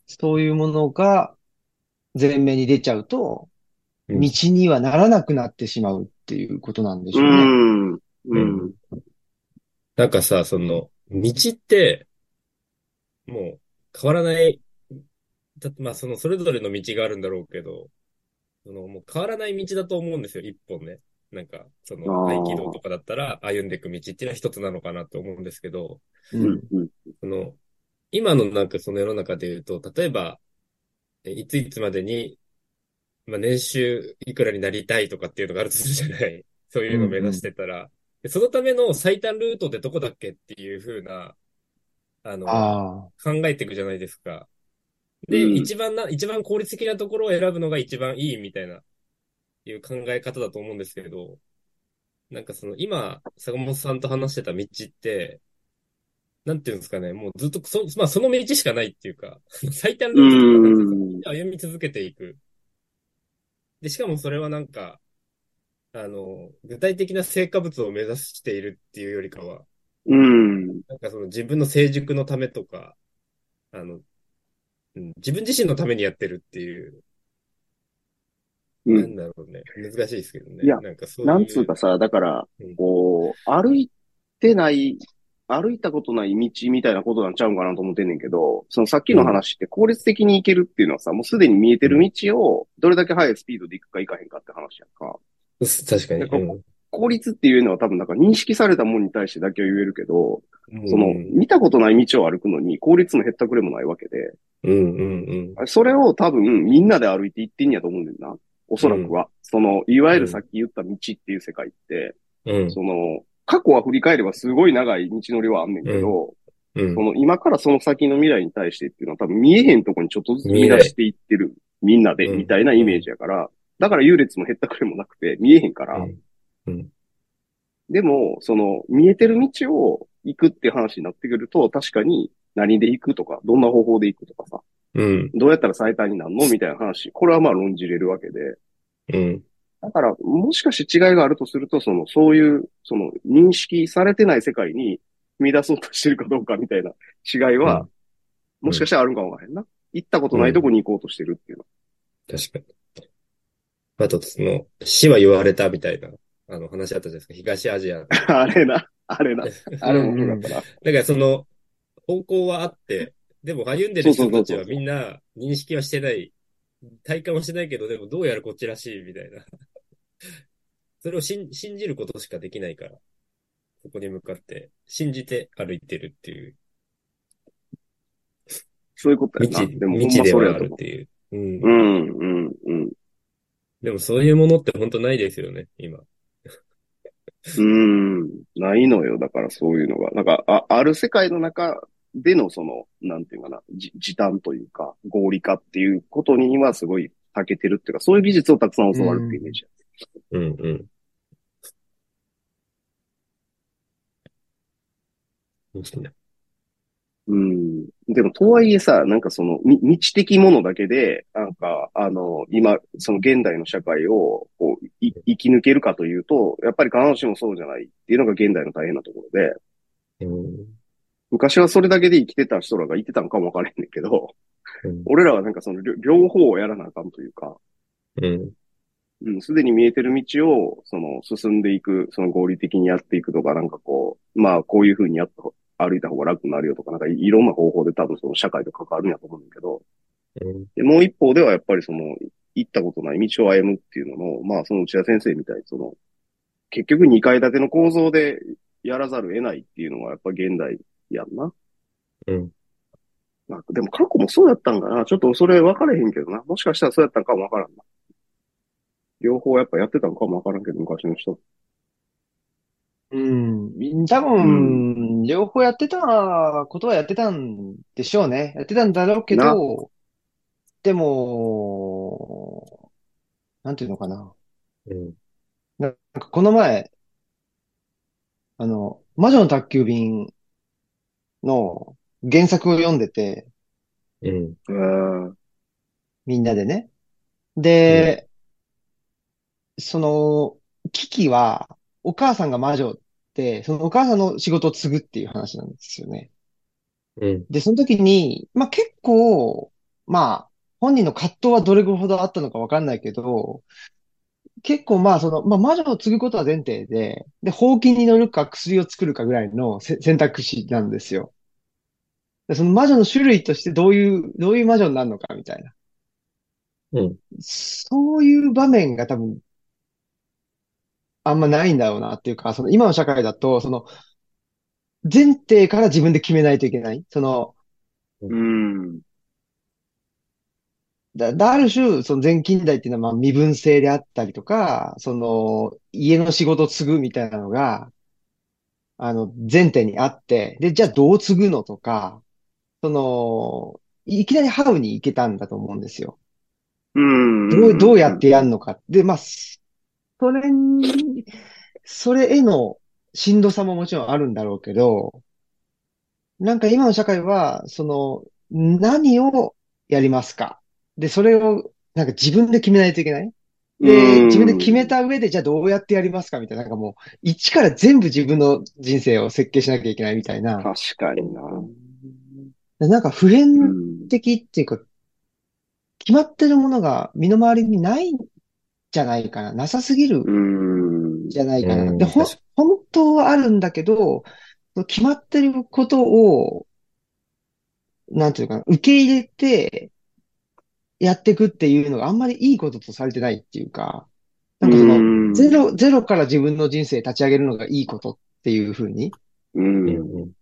そういうものが前面に出ちゃうと、うん道にはならなくなってしまうっていうことなんでしうょうね。ん。うん。なんかさ、その、道って、もう変わらない、だってまあそのそれぞれの道があるんだろうけど、そのもう変わらない道だと思うんですよ、一本ね。なんか、その合気道とかだったら歩んでいく道っていうのは一つなのかなと思うんですけど。うん。その、今のなんかその世の中で言うと、例えば、えいついつまでに、まあ年収いくらになりたいとかっていうのがあるとするじゃない。[laughs] そういうのを目指してたら、でそのための最短ルートってどこだっけっていう風な、あの、あ考えていくじゃないですか。で、うん一番な、一番効率的なところを選ぶのが一番いいみたいな、いう考え方だと思うんですけれど、なんかその今、坂本さんと話してた道って、なんていうんですかね、もうずっとそ、まあその道しかないっていうか、[laughs] 最短ルうートとかなんてん。歩み続けていく。で、しかもそれはなんか、あの、具体的な成果物を目指しているっていうよりかは、うん。なんかその自分の成熟のためとか、あの、うん自分自身のためにやってるっていう、う。なんんだろうね。難しいですけどね。いやなんかそう。なんつうかさ、だからうん、こう、歩いてない、歩いたことない道みたいなことなんちゃうんかなと思ってんねんけど、そのさっきの話って効率的に行けるっていうのはさ、もうすでに見えてる道をどれだけ速いスピードで行くか行かへんかって話やんか。確かに。でこ効率っていうのは多分なんか認識されたものに対してだけは言えるけど、うんその、見たことない道を歩くのに効率の減ったくれもないわけで、うんうんうん。それを多分みんなで歩いていってんやと思うんだよな。おそらくは。その、いわゆるさっき言った道っていう世界って、うん。その、過去は振り返ればすごい長い道のりはあんねんけど、うんその今からその先の未来に対してっていうのは多分見えへんとこにちょっとずつ見出していってる。みんなで、うんみたいなイメージやから、だから優劣も減ったくれもなくて見えへんから、でも、その、見えてる道を行くって話になってくると、確かに何で行くとか、どんな方法で行くとかさ、うん。どうやったら最短になるの？みたいな話。これはまあ論じれるわけで。うん。だから、もしかして違いがあるとすると、その、そういう、その、認識されてない世界に見出そうとしてるかどうかみたいな違いは、もしかしたらあるんかもわからへんな。行ったことないとこに行こうとしてるっていうの。確かに。あと、その、死は言われたみたいな、あの話あったじゃないですか。東アジア。[laughs] あれな、あれな、[laughs] あれ面白かったな。だからその、方向はあって、でも歩んでる人たちはみんな認識はしてない、体感はしてないけど、でもどうやらこっちらしいみたいな。[laughs] それを信信じることしかできないから、そこに向かって信じて歩いてるっていう、そういうことや未知、な。でも、ではあるっていう。うんう。うん、うん、うん。でもそういうものって本当ないですよね、今。うん。ないのよ。だからそういうのが。なんか、あ、ある世界の中でのその、なんていうかな、じ時短というか、合理化っていうことにはすごい長けてるっていうか、そういう技術をたくさん教わるっていうイメージ。うんうん。そうね。うん。でも、とはいえさ、なんかその、み、未知的ものだけで、なんか、あの、今、その現代の社会を、こう、い、生き抜けるかというと、やっぱり必ずしもそうじゃないっていうのが現代の大変なところで、うん、昔はそれだけで生きてた人らがいてたのかもわからへんねんけど、うん、俺らはなんかその、両方をやらなあかんというか、うん。うん、すでに見えてる道を、その、進んでいく、その合理的にやっていくとか、なんかこう、まあ、こういうふうにやった歩いた方が楽になるよとか、なんかいろんな方法で多分その社会と関わるんやと思うんだけど、うん、でもう一方ではやっぱりその、行ったことない道を歩むっていうのの、まあその内田先生みたいにその、結局2階建ての構造でやらざるを得ないっていうのがやっぱ現代やんな。うん。まあ、でも過去もそうやったんかな。ちょっとそれ分からへんけどな。もしかしたらそうやったんかも分からんな。両方やっぱやってたのかも分からんけど、昔の人。うん。多分、両方やってたことはやってたんでしょうね。やってたんだろうけど、でも、なんていうのかな。うん。なんかこの前、あの、魔女の宅急便の原作を読んでて、うん。みんなでね。で、その、キキは、お母さんが魔女って、そのお母さんの仕事を継ぐっていう話なんですよね。うん。で、その時に、まあ結構、まあ、本人の葛藤はどれほどあったのかわかんないけど、結構まあその、まあ魔女を継ぐことは前提で、で、ほうきに乗るか薬を作るかぐらいの選択肢なんですよ。でその魔女の種類としてどういう、どういう魔女になるのかみたいな。うん。そういう場面が多分あんまないんだろうなっていうか、その今の社会だと、その、前提から自分で決めないといけない。その、うん。だ、だある種、その前近代っていうのはまあ身分制であったりとか、その、家の仕事を継ぐみたいなのが、あの、前提にあって、で、じゃあどう継ぐのとか、その、いきなりハウに行けたんだと思うんですよ。うん。どう、どうやってやるのか。で、まあ、それに、それへのしんどさももちろんあるんだろうけど、なんか今の社会は、その、何をやりますかで、それを、なんか自分で決めないといけない？で、自分で決めた上で、じゃあどうやってやりますか？みたいな、なんかもう、一から全部自分の人生を設計しなきゃいけないみたいな。確かにな。なんか普遍的っていうか、決まってるものが身の回りにないじゃないかな。なさすぎるじゃないかな。で、ほ、本当はあるんだけど、決まってることを、なんていうかな、受け入れて、やっていくっていうのがあんまりいいこととされてないっていうか、なんかその、ゼロ、ゼロから自分の人生立ち上げるのがいいことっていうふうに、うん、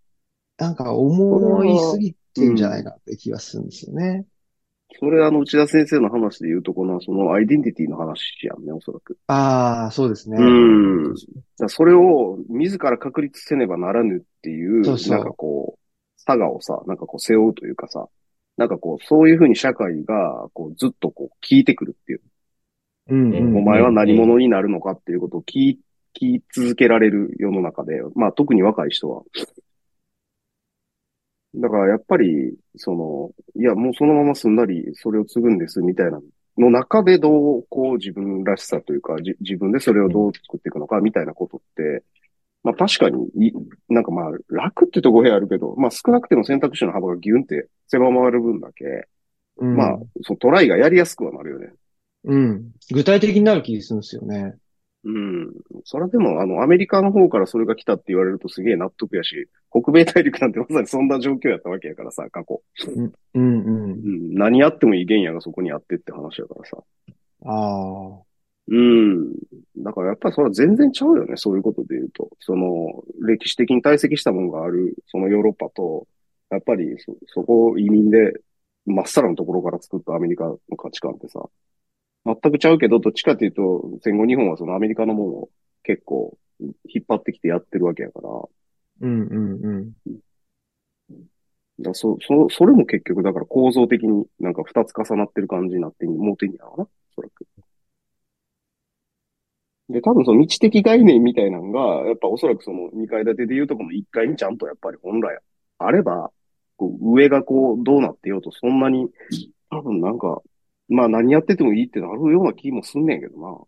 なんか思いすぎてるんじゃないかって気がするんですよね。それあの、内田先生の話で言うとこの、そのアイデンティティの話やんね、おそらく。ああ、そうですね。うん。それを自ら確立せねばならぬっていう、そうそうなんかこう、差がをさ、なんかこう背負うというかさ、なんかこう、そういうふうに社会が、こう、ずっとこう、聞いてくるっていう。うん、うん、お前は何者になるのかっていうことを聞い、聞い続けられる世の中で、まあ特に若い人は、だからやっぱり、その、いや、もうそのまますんなりそれを継ぐんですみたいなの中でどう、こう自分らしさというか、じ自分でそれをどう作っていくのかみたいなことって、まあ確かにい、なんかまあ楽ってと語弊あるけど、まあ少なくても選択肢の幅がギュンって狭まる分だけ、うん、まあ、そのトライがやりやすくはなるよね。うん。具体的になる気がするんですよね。うん。それでも、あの、アメリカの方からそれが来たって言われるとすげえ納得やし、北米大陸なんてまさにそんな状況やったわけやからさ、過去。うん、うん、うん。何やってもいい原野がそこにあってって話やからさ。ああ。うん。だからやっぱりそれは全然ちゃうよね、そういうことで言うと。その、歴史的に堆積したものがある、そのヨーロッパと、やっぱりそ、そこを移民で、まっさらのところから作ったアメリカの価値観ってさ、全くちゃうけど、どっちかっていうと、戦後日本はそのアメリカのものを結構引っ張ってきてやってるわけやから。うんうんうん。だそ、そ、それも結局だから構造的になんか二つ重なってる感じになって持ってんやろうな、おそらく。で、多分その道的概念みたいなのが、やっぱおそらくその2階建てでいうとこの1階にちゃんとやっぱり本来あれば、こう上がこうどうなってようとそんなに、多分なんか、まあ何やっててもいいってなるような気もすんねんけどな。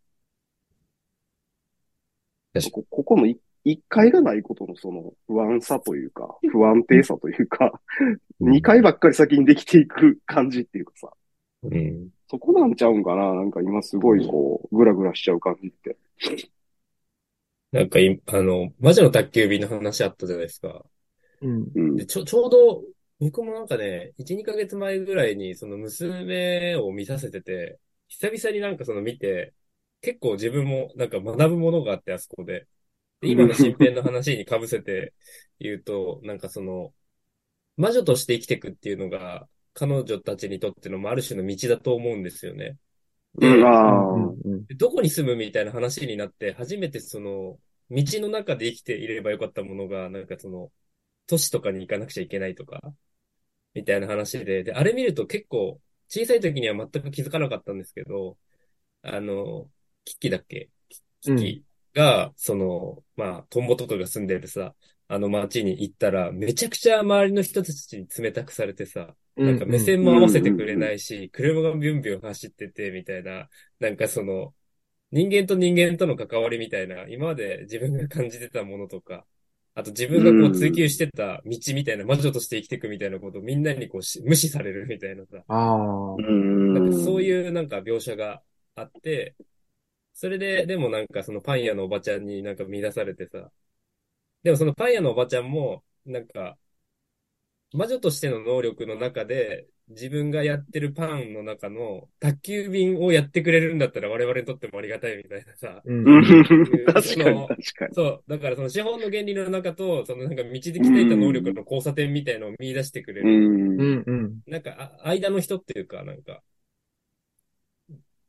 確こここの1階がないことのその不安さというか、不安定さというか、2階ばっかり先にできていく感じっていうかさ、うん。そこなんちゃうんかななんか今すごいこう、ぐらぐらしちゃう感じって。[laughs] なんかい、あの、魔女の宅急便の話あったじゃないですか。うん。うんで、。ちょ、ちょうど、僕もなんかね、1、2ヶ月前ぐらいに、その娘を見させてて、久々になんかその見て、結構自分もなんか学ぶものがあって、あそこで。で、今の身辺の話に被せて言うと、なんかその、魔女として生きていくっていうのが、彼女たちにとっての、まあある種の道だと思うんですよね。で、うん、あうあ。んどこに住むみたいな話になって、初めてその、道の中で生きていればよかったものが、なんかその、都市とかに行かなくちゃいけないとか、みたいな話で、で、あれ見ると結構、小さい時には全く気づかなかったんですけど、あの、キキだっけ？キキが、その、まあ、トンボとかが住んでるさ、あの街に行ったら、めちゃくちゃ周りの人たちに冷たくされてさ、うん。なんか目線も合わせてくれないし、車がビュンビュン走ってて、みたいな、なんかその、人間と人間との関わりみたいな、今まで自分が感じてたものとか、あと自分がこう追求してた道みたいな、魔女として生きていくみたいなことをみんなにこうし無視されるみたいなさ、ああ。うん。なんかそういうなんか描写があって、それで、でもなんかそのパン屋のおばちゃんになんか見出されてさ、でもそのパン屋のおばちゃんも、なんか、魔女としての能力の中で、自分がやってるパンの中の宅急便をやってくれるんだったら我々にとってもありがたいみたいなさ。うん [laughs] 確かに、確かに。そう。だからその資本の原理の中と、そのなんか道で鍛えた能力の交差点みたいのを見出してくれう。る。うんんうん。なんか、あ間の人っていうか、なんか、っ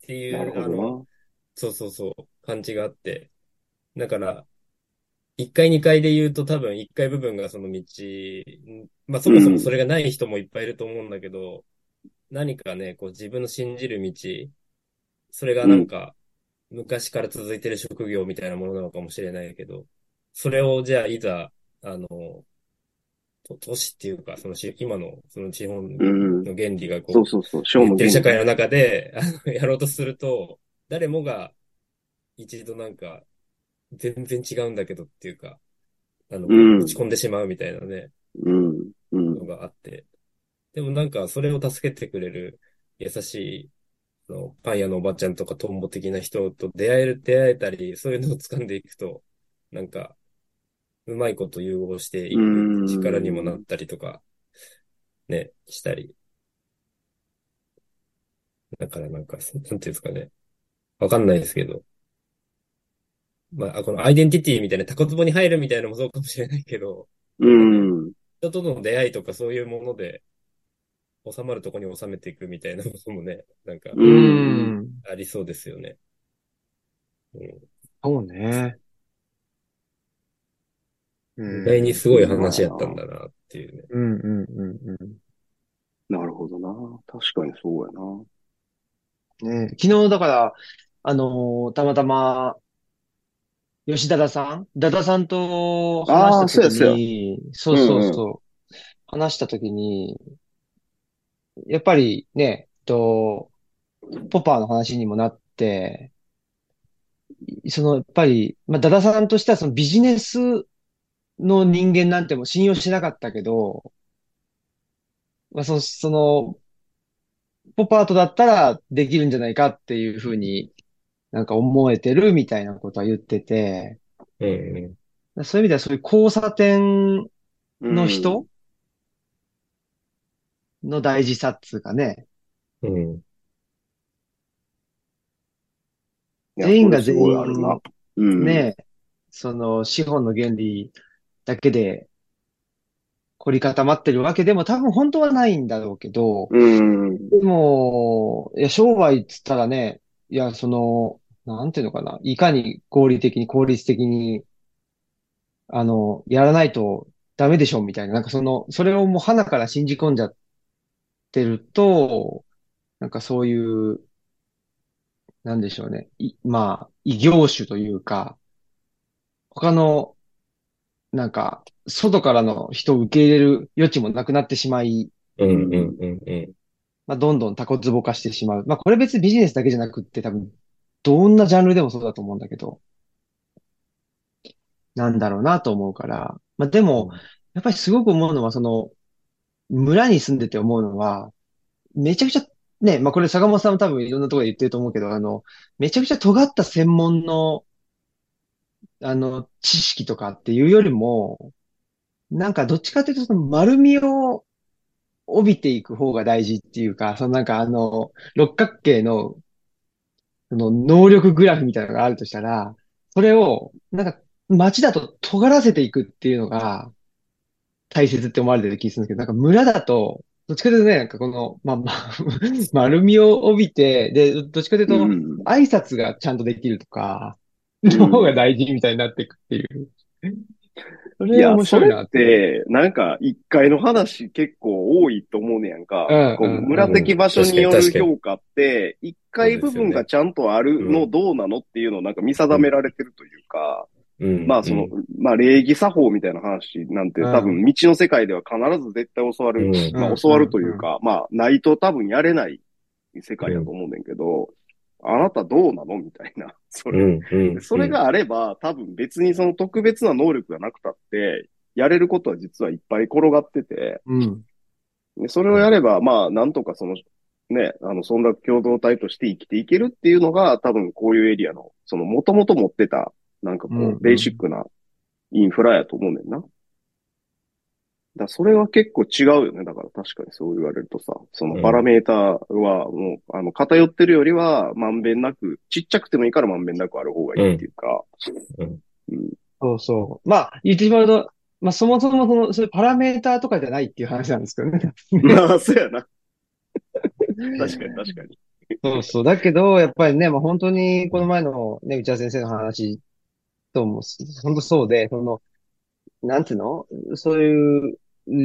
ていう、あの、どそうそうそう、感じがあって。だから、1階2階で言うと多分1階部分がその道、まあそもそもそれがない人もいっぱいいると思うんだけど、何かね、こう自分の信じる道、それがなんか昔から続いてる職業みたいなものなのかもしれないけど、それをじゃあいざ、あの、と都市っていうか、そのし今のその地方の。原理がこう、そうそうそう。ショーの社原会の中で、あの、やろうとすると、誰もが一度なんか、全然違うんだけどっていうか、あの、うん落ち込んでしまうみたいなね、理。うん。うんの。があって。でもなんか、それを助けてくれる優しい、あの、パン屋のおばちゃんとかトンボ的な人と出会える、出会えたり、そういうのを掴んでいくと、なんか、うまいこと融合していく力にもなったりとか、ね、したり。だからなんか、なんていうんですかね。わかんないですけど。まあ、このアイデンティティみたいな、タコツボに入るみたいなのもそうかもしれないけど、うん。人との出会いとかそういうもので、収まるとこに収めていくみたいなこともね、なんか、ううんん。ありそうですよね。うん。そうね。うん意外にすごい話やったんだなっていうね。うんうんうんうん。なるほどな。確かにそうやな。ね、昨日だから、あのーたまたま、吉田さん？ダダさんと話したときに、そうそうそう、話したときに、やっぱりね、と、ポパーの話にもなって、その、やっぱり、まあ、ダダさんとしてはそのビジネスの人間なんてもう信用しなかったけど、まあ、その、その、ポパートだったらできるんじゃないかっていうふうになんか思えてるみたいなことは言ってて、うん。そういう意味ではそういう交差点の人の大事さっつうかね、うん。いや全員がそれすごいあるな。うん。ね、その資本の原理だけで凝り固まってるわけでも多分本当はないんだろうけど、うん。でも、いや、商売っつったらね、いや、その、なんていうのかな、いかに合理的に効率的にあの、やらないとダメでしょみたいな、なんかその、それをもう鼻から信じ込んじゃってると、なんかそういう、なんでしょうね。い、まあ、異業種というか、他の、なんか、外からの人を受け入れる余地もなくなってしまい、まあ、どんどんタコツボ化してしまう。まあ、これ別にビジネスだけじゃなくって多分、どんなジャンルでもそうだと思うんだけど、なんだろうなと思うから。まあ、でも、やっぱりすごく思うのは、その、村に住んでて思うのは、めちゃくちゃ、ね、まあ、これ坂本さんも多分いろんなところで言ってると思うけど、あの、めちゃくちゃ尖った専門の、あの、知識とかっていうよりも、なんかどっちかというとその丸みを帯びていく方が大事っていうか、そのなんかあの、六角形の、その能力グラフみたいなのがあるとしたら、それを、なんか街だと尖らせていくっていうのが大切って思われてる気がするんですけど、なんか村だと、どっちかというとね、なんかこの、まあ、まあ、[laughs] 丸みを帯びて、で、どっちかというと、挨拶がちゃんとできるとか、の方が大事みたいになっていくっていう。それは面白いな。って。なんか、一回の話結構多いと思うねやんか。うん、こう村的場所による評価って、一回部分がちゃんとあるのどうなのっていうのをなんか見定められてるというか、うん、まあその、まあ礼儀作法みたいな話なんて多分未知の世界では必ず絶対教わる、まあ教わるというか、まあないと多分やれない世界だと思うねんけど、あなたどうなの？みたいな。[laughs] それ、うんうんうん、それがあれば、多分別にその特別な能力がなくたって、やれることは実はいっぱい転がってて、うん、でそれをやれば、まあ、なんとかその、ね、あの、そんな共同体として生きていけるっていうのが、多分こういうエリアの、その、もともと持ってた、なんかこう、ベーシックなインフラやと思うねんな。だそれは結構違うよね。だから確かにそう言われるとさ、そのパラメータはもう、あの、偏ってるよりは、まんべんなく、ちっちゃくてもいいからまんべんなくある方がいいっていうか。うん。うん、そうそう。まあ、言ってしまうと、まあそもそもその、そういうパラメーターとかじゃないっていう話なんですけどね。[laughs] まあ、そうやな。[laughs] 確かに確かに。そうそう。だけど、やっぱりね、まあ本当に、この前のね、内田先生の話とも、本当そうで、その、なんていうの？そういう、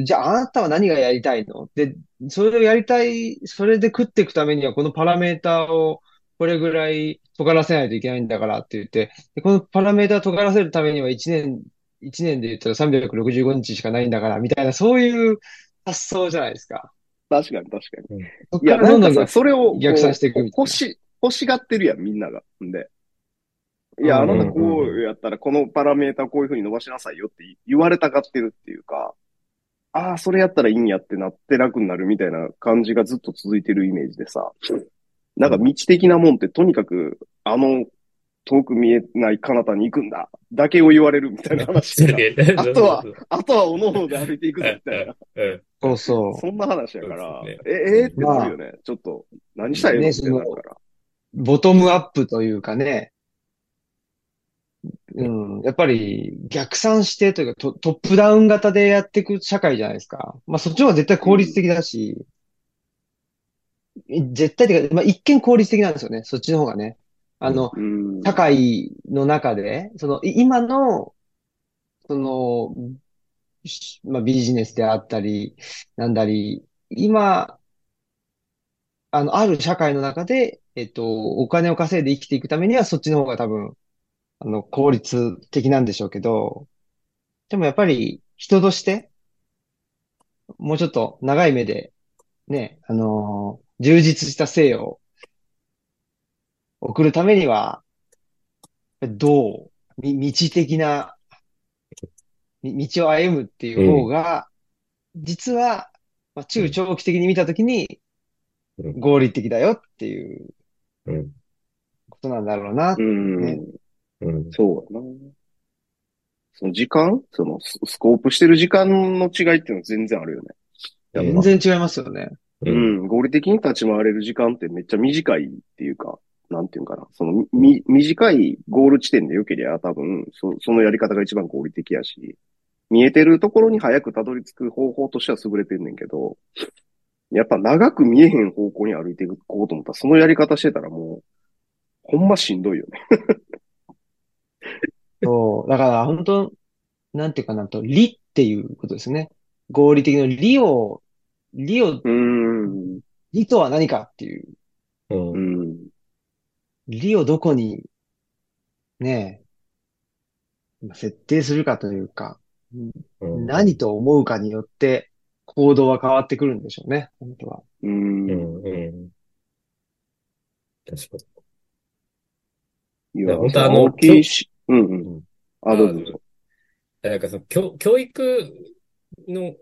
じゃあ、あなたは何がやりたいの？で、それをやりたい、それで食っていくためには、このパラメーターをこれぐらい尖らせないといけないんだからって言って、でこのパラメーターを尖らせるためには1年、1年で言ったら365日しかないんだから、みたいな、そういう発想じゃないですか。確かに確かに。いや、どんどんそれを逆算していく欲し、欲しがってるやん、みんなが。んで。いや、あなたこうやったら、このパラメータこういうふうに伸ばしなさいよって言われたがってるっていうか、ああ、それやったらいいんやってなって楽になるみたいな感じがずっと続いてるイメージでさ、なんか道的なもんってとにかく、あの、遠く見えない彼方に行くんだ、だけを言われるみたいな話あとは、あとはおのおので歩いていくぞみたいな。そうそう。そんな話やから、ね、え、えー、ってなるよね、まあ。ちょっと、何したいのってなるから。ボトムアップというかね、うん、やっぱり逆算してというかトトップダウン型でやっていく社会じゃないですか。まあそっちの方が絶対効率的だし、絶対的か、まあ一見効率的なんですよね。そっちの方がね。あの、社会の中で、その、今の、その、まあビジネスであったり、なんだり、今、あの、ある社会の中で、えっと、お金を稼いで生きていくためには、そっちの方が多分、あの、効率的なんでしょうけど、でもやっぱり人として、もうちょっと長い目で、ね、あのー、充実した生を送るためには、どう、み、道的な、道を歩むっていう方が、うん、実は、まあ、中長期的に見たときに、合理的だよっていう、ことなんだろうな、ね、うんうん、そうだな。その時間？そのススコープしてる時間の違いっていうのは全然あるよね。全然違いますよね。うん、合理的に立ち回れる時間ってめっちゃ短いっていうか、なんていうかな。その、み、短いゴール地点で良ければ多分、そ、そのやり方が一番合理的やし、見えてるところに早くたどり着く方法としては優れてんねんけど、やっぱ長く見えへん方向に歩いていこうと思ったら、そのやり方してたらもう、ほんましんどいよね。そう。だから本当、なんていうかなと、理っていうことですね。合理的な理を、理を、うん。理とは何かっていう、うんう。ん。理をどこに、ねえ、まあ設定するかというか、うん何と思うかによって行動は変わってくるんでしょうね、本当は。う。うんん。うん。確かに。いいや本当あの青木し、うんううんん。あ、どうぞ。なんかその教、教育の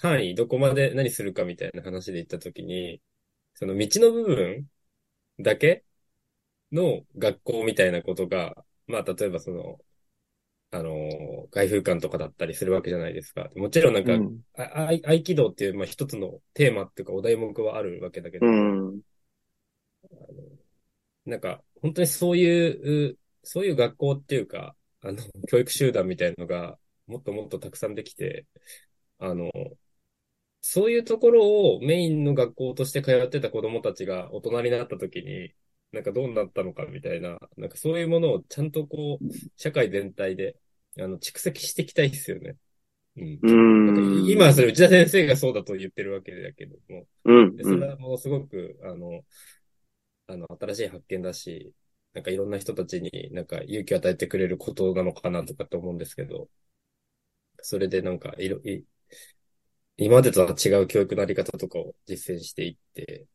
範囲、どこまで何するかみたいな話で言ったときに、その道の部分だけの学校みたいなことが、まあ例えばその、あの、外風館とかだったりするわけじゃないですか。もちろんなんか、うんあ合合気道っていう、まあ一つのテーマっていうかお題目はあるわけだけど、うん。なんか、本当にそういう、うそういう学校っていうか、あの、[laughs] 教育集団みたいのが、もっともっとたくさんできて、あの、そういうところをメインの学校として通ってた子供たちが大人になった時に、なんかどうなったのかみたいな、なんかそういうものをちゃんとこう、社会全体で、あの、蓄積していきたいですよね。うん。うなん。今はそれ内田先生がそうだと言ってるわけだけども、うん。で、それはものすごく、あの、あの、新しい発見だし、なんかいろんな人たちになんか勇気を与えてくれることなのかなとかって思うんですけど、それでなんかいろ、い今までとは違う教育のあり方とかを実践していって、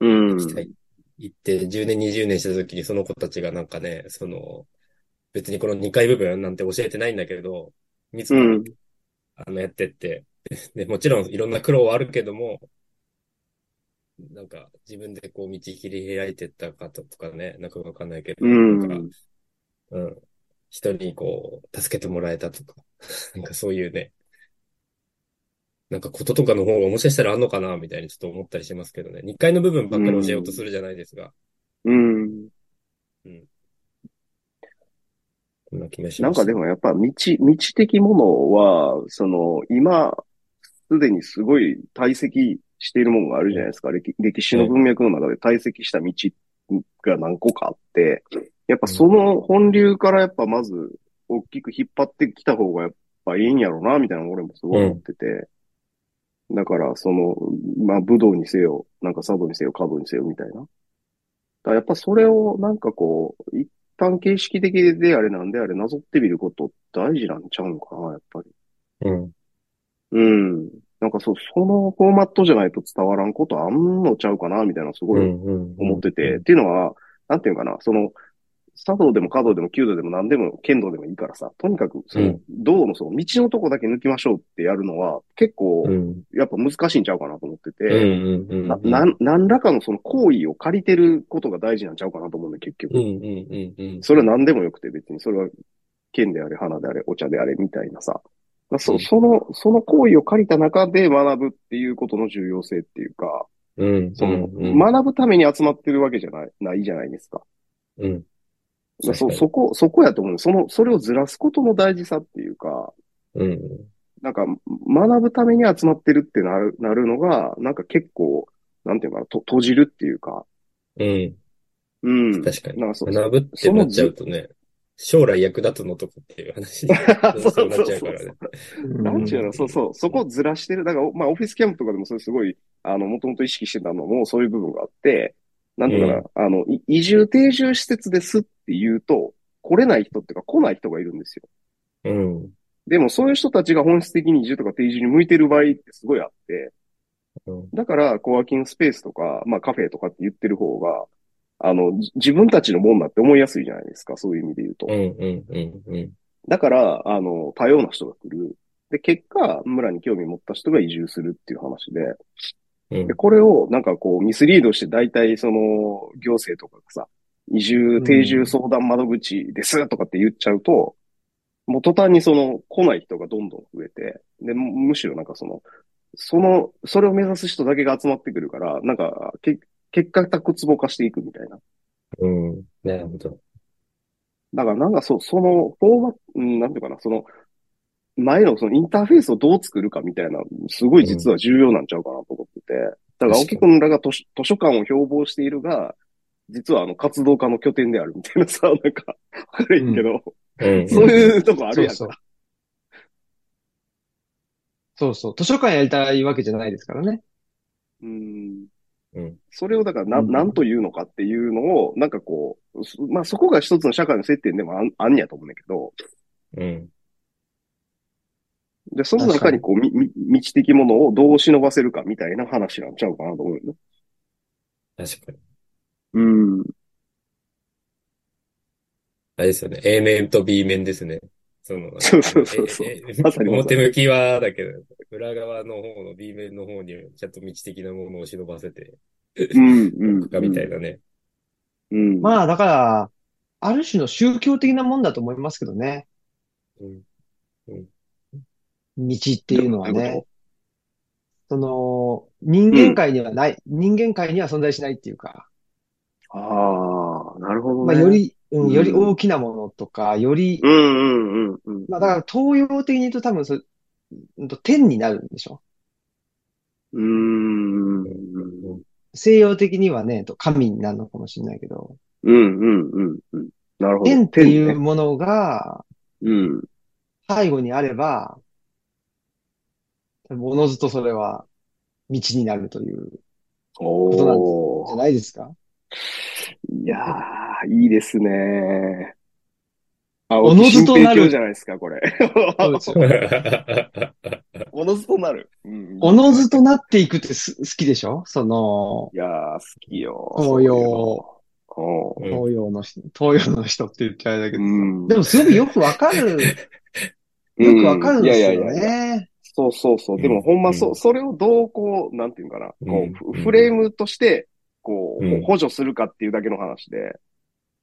うん。いきたい。行って、10年、20年した時にその子たちがなんかね、その、別にこの2回部分なんて教えてないんだけど、自ら、うん。あの、やってって。で、もちろんいろんな苦労はあるけども、なんか自分でこう道切り開いてったかとかね、なんかわかんないけど、うんなんか、うん。人にこう、助けてもらえたとか、[laughs] なんかそういうね、なんかこととかの方がもしかしたらあんのかな、みたいにちょっと思ったりしますけどね。2階の部分ばっかり教えようとするじゃないですが、うん。こんな気がしなんました。かでもやっぱ道、道的ものは、その、今、すでにすごい堆積しているものがあるじゃないですか。歴歴史の文脈の中で堆積した道が何個かあって、やっぱその本流からやっぱまず大きく引っ張ってきた方がやっぱいいんやろうな、みたいなの俺もすごい思ってて。だから、その、まあ、武道にせよ、なんか佐渡にせよ、華道にせよ、みたいな。だからやっぱそれをなんかこう、一旦形式的であれなんであれなぞってみること大事なんちゃうのかな、やっぱり。うん。うん。なんかそう、そのフォーマットじゃないと伝わらんことあんのちゃうかな、みたいなすごい。思ってて。っていうのは、なんていうかな、その、茶道でも華道でも弓道でも何でも剣道でもいいからさ、とにかく、その、うん道のその道のとこだけ抜きましょうってやるのは、結構う、ん。やっぱ難しいんちゃうかなと思ってうん。て。な、なん、何らかのその行為を借りてることが大事なんちゃうかなと思うん。うん。うん。それは何でもよくて別に、それは剣であれ、花であれ、お茶であれ、みたいなさ。そうんその、その行為を借りた中で学ぶっていうことの重要性っていうか、うん。その、うん。学ぶために集まってるわけじゃない、ないじゃないですか。うん。そ、そこ、そこやと思う。その、それをずらすことの大事さっていうか、うん。なんか、学ぶために集まってるってなる、なるのが、なんか結構、なんていうのかな、と、閉じるっていうか、うん。うん。確かに。なんかそ、学ぶってなっちゃうとね、将来役立つのとかっていう話に [laughs] そうそうなっそうそうちゃうからね。なんちゅうの、そうそう、そこをずらしてる。だから、まあ、オフィスキャンプとかでもそれすごい、あの、もともと意識してたのも、そういう部分があって、なんていうかな、あの、い移住定住施設ですって言うと、来れない人っていうか来ない人がいるんですよ。うん。でも、そういう人たちが本質的に移住とか定住に向いてる場合ってすごいあって、うん。だから、コワーキングスペースとか、まあ、カフェとかって言ってる方が、あの、じ自分たちのもんだって思いやすいじゃないですか、そういう意味で言うとう。ん。うん。うん。うん。だから、あの、多様な人が来る。で、結果、村に興味持った人が移住するっていう話で、うんで、これをなんかこうミスリードして大体その行政とかがさ、移住、定住相談窓口ですとかって言っちゃうと、もう途端にその来ない人がどんどん増えて、で、むむしろなんかその、その、それを目指す人だけが集まってくるから、なんか、け結果タクツボ化していくみたいな。うん。なるほど。だからなんかそ、その、フォーマット、うんなんていうかな、その、前のそのインターフェースをどう作るかみたいな、すごい実は重要なんちゃうかなと思ってて。だから、青木くんらが図書図書館を標榜しているが、実はあの活動家の拠点であるみたいなさ、なんか、わかるんけど、うん。そういうとこあるやんか。そうそうそう。図書館やりたいわけじゃないですからね。うん。うん。それをだからな、うんなんというのかっていうのを、なんかこう、すまあそこが一つの社会の接点でもあんあんやと思うんだけど、うん。で、その中にこう、み、み、未知的ものをどう忍ばせるかみたいな話なんちゃうかなと思うよね。確かに。うん。あれですよね。A 面と B 面ですね。その、そうそうそうそうええまさに表向きはだけど、裏側の方の B 面の方にちゃんと未知的なものを忍ばせて、うん、うん。かみたいなね。うん。まあ、だから、ある種の宗教的なもんだと思いますけどね。うん。道っていうのはね。その、人間界にはない、人間界には存在しないっていうか、ああ、なるほどまあ、ね。よ、り、うん、うんより大きなものとか、より、うんうんうんうん。まあ、だから東洋的に言うと多分そ、天になるんでしょ？うーん。西洋的にはね、と神になるのかもしれないけど、うんうんうんうん。なるほど。天っていうね。ものがうん。背後にあれば、おのずとそれは道になるということなんじゃ。ないですか？いやー、いいですね。あ、おのずとなるじゃないですか、これ。おのずとなる。うんおのずとなっていくってす好きでしょ？その、いやー、好きよ。東洋東洋の人、東洋の人って言っちゃあれだけど。うん。でもすごくよくわかる、[laughs] ようんくわかるんですよいやいやいやね。そうそうそう。でもうんほんまそ、うんそれをどうこう、なんていうかな、こうフフレームとして、こう、うん補助するかっていうだけの話で。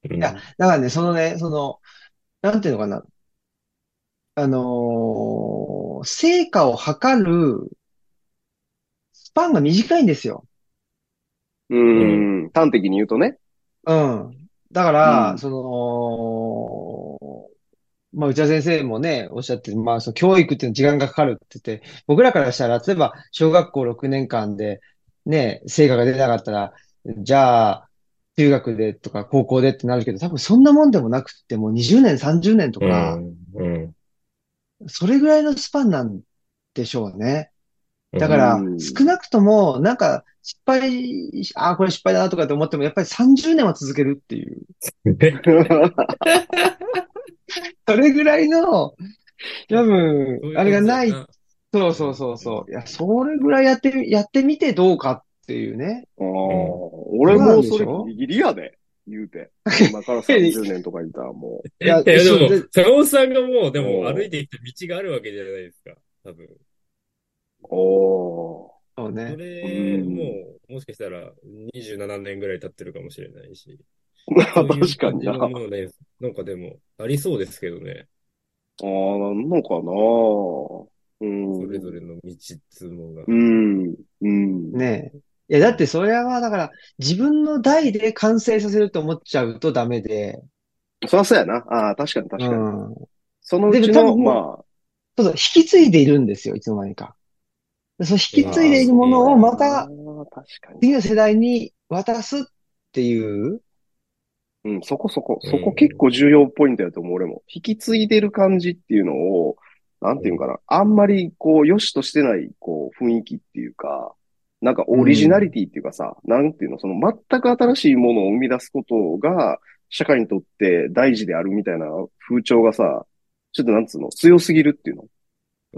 いいや、だからね、そのね、その、なんていうのかな。あのー成果を測るスパンが短いんですよ。うーん、端的に言うとね。うん。だから、うんその、まあ、内田先生もね、おっしゃって、まあ、その教育っていうのは時間がかかるって言って、僕らからしたら、例えば、小学校6年間で、ね、成果が出なかったら、じゃあ、中学でとか高校でってなるけど、多分そんなもんでもなくって、もう20年、30年とか、うん。うん。それぐらいのスパンなんでしょうね。だからうん、少なくとも、なんか、失敗、ああ、これ失敗だなとかって思っても、やっぱり30年は続けるっていう。[laughs] それぐらいの、多分、あれがない。そうそうそうそう。いや、それぐらいやってみ、やってみてどうかっていうね。あー俺もうそれギリギリやで、言うて。[laughs] 今から30年とか言ったらもいやいや、でも坂本さんがもう、でもうん歩いてきた道があるわけじゃないですか。多分。う、おそそうね。れ、うんもう、もしかしたら27年ぐらい経ってるかもしれないし。[laughs] ー。そういう確かにな。ものね、なんかでも、ありそうですけどね。あー、なんのかなうん。それぞれの道っつうのが。うん。うん。ねえ。いや、だってそれは、だから、自分の代で完成させると思っちゃうとダメで、そりゃそうやな。ああ、確かに確うかに。ん。そのうちの、まあ、そうそう、引き継いでいるんですよ、いつの間にか。でその引き継いでいるものをまあた。次の世代に渡すっていう、うん、そこそこ、うんそこ結構重要ポイントやと思う、俺も。引き継いでる感じっていうのを、なんていうんかな、あんまりこう、良しとしてない、こう、雰囲気っていうか、なんかオリジナリティっていうかさ、なんていうの、その全く新しいものを生み出すことが、社会にとって大事であるみたいな風潮がさ、ちょっとなんつうの、強すぎるっていうの。うん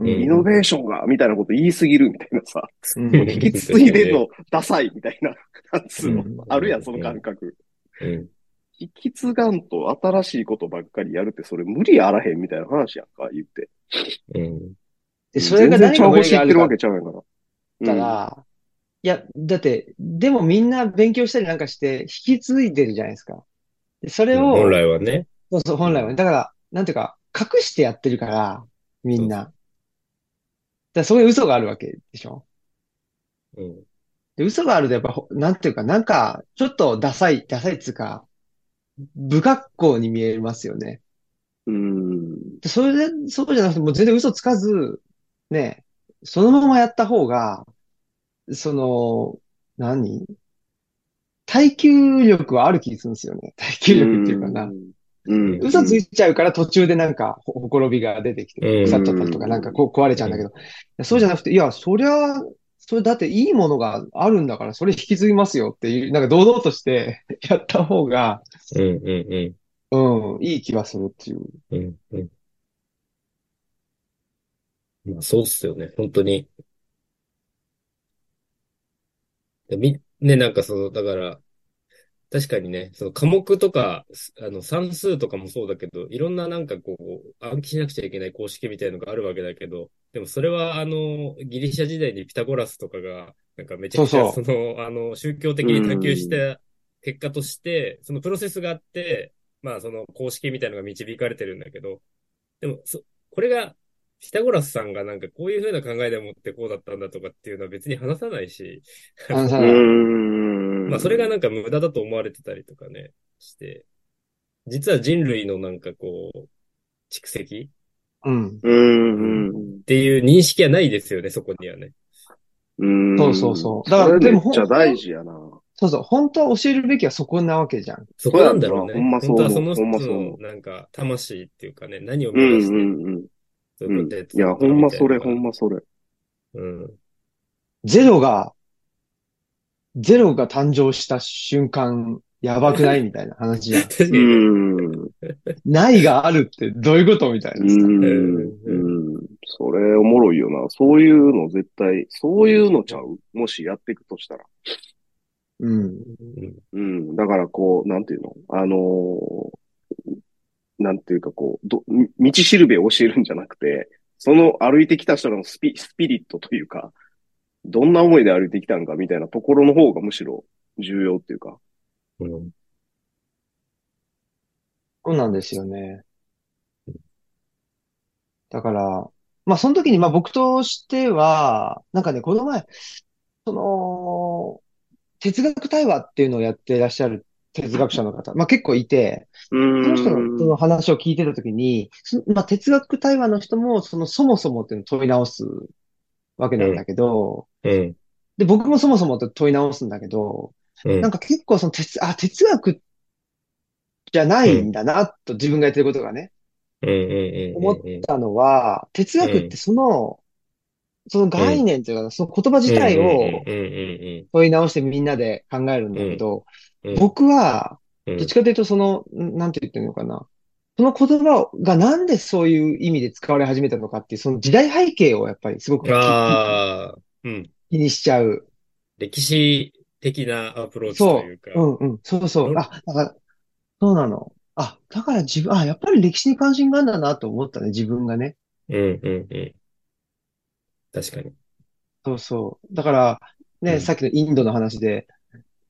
イノベーションが、みたいなこと言いすぎるみたいなさ、うん引き継いでんのダサいみたいな、なんつうのうん、あるやん、その感覚。うん。引き継がんと新しいことばっかりやるってそれ無理あらへんみたいな話やんか、言って。うん。で、それが全然ちゃう何が無理があるか星言ってるわけちゃうやんから。ったら、いや、だって、でもみんな勉強したりなんかして引き継いでるじゃないですか。でそれを、本来はね。そうそう、本来はね。だから、なんていうか、隠してやってるから、みんな。だそこに嘘があるわけでしょうん。で、嘘があるとやっぱほ、なんていうか、なんか、ちょっとダサい、ダサいっつうか、不格好に見えますよね。うん。でそれで、そうじゃなくて、もう全然嘘つかず、ね、そのままやった方が、その、何？耐久力はある気がするんですよね。耐久力っていうかな。うん。嘘ついちゃうから途中でなんか、ほほころびが出てきて、うん腐っちゃったりとか、なんかこう壊れちゃうんだけど、そうじゃなくて、いや、そりゃ、それだっていいものがあるんだから、それ引き継ぎますよっていう、なんか堂々として [laughs] やった方が、うんうんうん。うん、いい気がするっていう。うんうん。まあそうっすよね。本当に。でみ、ね、なんかその、だから、確かにね、その科目とか、あの算数とかもそうだけど、いろんななんかこう、暗記しなくちゃいけない公式みたいのがあるわけだけど、でもそれはあの、ギリシャ時代にピタゴラスとかが、なんかめちゃくちゃそそう。の、あの、宗教的に探求した結果として、そのプロセスがあって、まあその公式みたいなのが導かれてるんだけど、でも、そ、これが、ピタゴラスさんがなんかこういう風な考えでもってこうだったんだとかっていうのは別に話さないし、うあのさ、ん。まあそれがなんか無駄だと思われてたりとかね、して、実は人類のなんかこう、蓄積うん。うん。うん。っていう認識はないですよね、そこにはね。うん。そうそうそうだからでもめっちゃ大事やな。そうそう、本当は教えるべきはそこなわけじゃん。そこなんだろうね。ほんまそう本当はその人のなんか魂っていうかね、何をう目指して、んういうことやっていや、ほんまそれ、ほんま。まそれ。うん。ゼロが、ゼロが誕生した瞬間、やばくないみたいな話じゃん。[laughs] 確かう。ん。ないがあるってどういうことみたいなうん。それおもろいよな。そういうの絶対、そういうのちゃう？もしやっていくとしたら。うん。うん。だからこう、なんていうの？あのーなんていうかこう、ど、み道しるべを教えるんじゃなくて、その歩いてきた人のスピ、スピリットというか、どんな思いで歩いてきたんかみたいなところの方がむしろ重要っていうか。うん。そうなんですよね。だから、まあその時にまあ僕としては、なんかね、この前、その、哲学対話っていうのをやっていらっしゃる哲学者の方、まあ結構いて、うその人ん。のその話を聞いてた時に、そまあ哲学対話の人もそのそもそもっていうのを問い直すわけなんだけど、うん。で、僕もそもそもって問い直すんだけど、うん。なんか結構その哲、あ、哲学じゃないんだな、と自分がやってることがね。思ったのは、哲学ってその、その概念というか、その言葉自体を問い直してみんなで考えるんだけど、うん。僕は、うん、どっちかというとその、んなんて言ってるのかな。その言葉がなんでそういう意味で使われ始めたのかっていう、その時代背景をやっぱりすごく気にしちゃう。歴史的なアプローチというか。うんうん。そうそうう。んあ、だから、そうなの。あ、だから自分、あ、やっぱり歴史に関心があるんだなと思ったね、自分がね。うんうんうん。確かに。そうそう。だから、ね、うんさっきのインドの話で、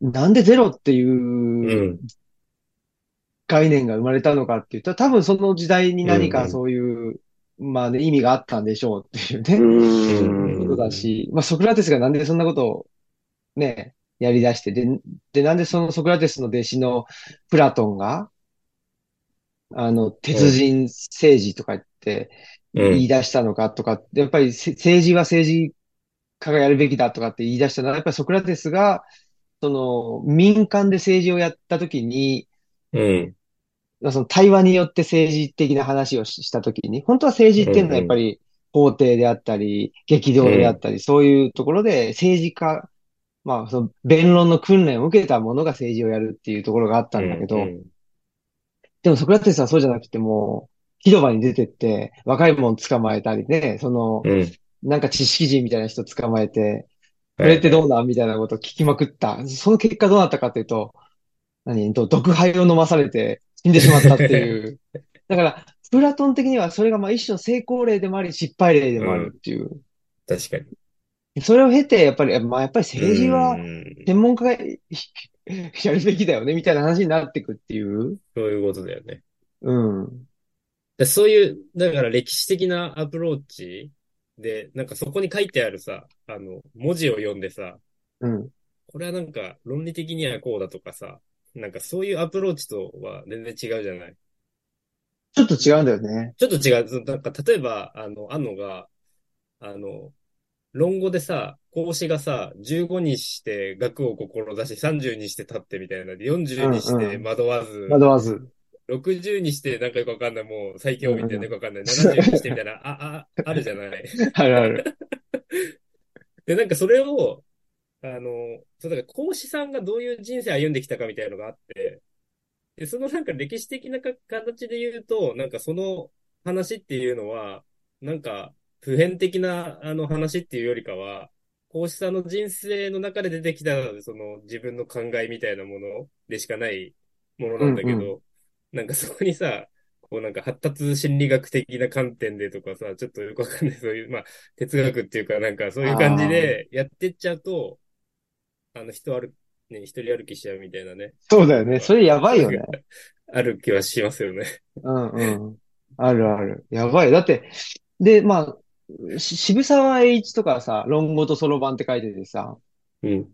なんでゼロっていううん。概念が生まれたのかって言ったら、多分その時代に何かうんうん。そういう、まあね、意味があったんでしょうっていうね、うん。ことだし、まあソクラテスがなんでそんなことをね、やり出して、で、で、なんでそのソクラテスの弟子のプラトンが、あの、鉄人政治とか言ってうん。言い出したのかとか、やっぱりせ政治は政治家がやるべきだとかって言い出したのは、やっぱりソクラテスが、その民間で政治をやったときに、うん。その対話によって政治的な話をししたときに、本当は政治っていうのはやっぱり法廷であったり、激動であったり、そういうところで政治家、まあその弁論の訓練を受けた者が政治をやるっていうところがあったんだけど、うんでもソクラテスはそうじゃなくてもう、広場に出てって、若い者捕まえたりね、その、うん。なんか知識人みたいな人捕まえて、これってどうなん？みたいなことを聞きまくった。その結果どうなったかっていうと、何？と毒灰を飲まされて死んでしまったっていう。[laughs] だから、プラトン的にはそれがまあ一種の成功例でもあり、失敗例でもあるっていう。確かに。それを経て、やっぱり、まあやっぱり政治はうん専門家がやるべきだよね、みたいな話になっていくっていう。そういうことだよね。うん。でそういう、だから歴史的なアプローチで、なんかそこに書いてあるさ、あの、文字を読んでさ、うん。これはなんか論理的にはこうだとかさ、なんかそういうアプローチとは全然違うじゃない？ちょっと違うんだよね。ちょっと違う。なんか例えば、あの、あんのが、あの、論語でさ、孔子がさ、15にして学を志し、30にして立ってみたいなで、40にして惑わず、惑わず。60にしてなんかよくわかんない、もう最強みたいなよくわかんない。70にしてみたいな、あ、あ、あるじゃない。[laughs] あるある。[laughs] で、なんかそれを、あの、そうだから講師さんがどういう人生歩んできたかみたいなのがあって、で、そのなんか歴史的なか形で言うと、なんかその話っていうのは、なんか普遍的なあの話っていうよりかは、講師さんの人生の中で出てきた、その自分の考えみたいなものでしかないものなんだけど、うんなんかそこにさ、こうなんか発達心理学的な観点でとかさ、ちょっとよくわかんない、そういう、まあ、哲学っていうかなんかそういう感じでやってっちゃうと、あの人歩、ね、一人歩きしちゃうみたいなね。そうだよね。それやばいよね。[laughs] ある気はしますよね。うんうん。あるある。やばい。だって、で、まあ、し渋沢栄一とかさ、論語とそろばんって書いててさ、うん。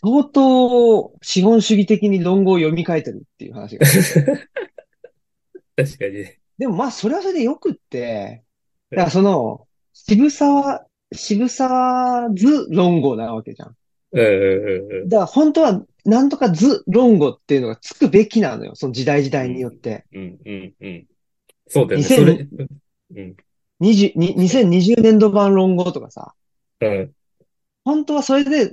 相当資本主義的に論語を読み替えてるっていう話が。[laughs] 確かにね。でもまあ、それはそれでよくって、だからその、渋沢、渋沢図論語なわけじゃん。うんうんうんうん。だから本当は、なんとか図論語っていうのがつくべきなのよ。その時代時代によって。うんうんうん。そうだよね。2000それ、うん。20に2020年度版論語とかさ、うん。本当はそれで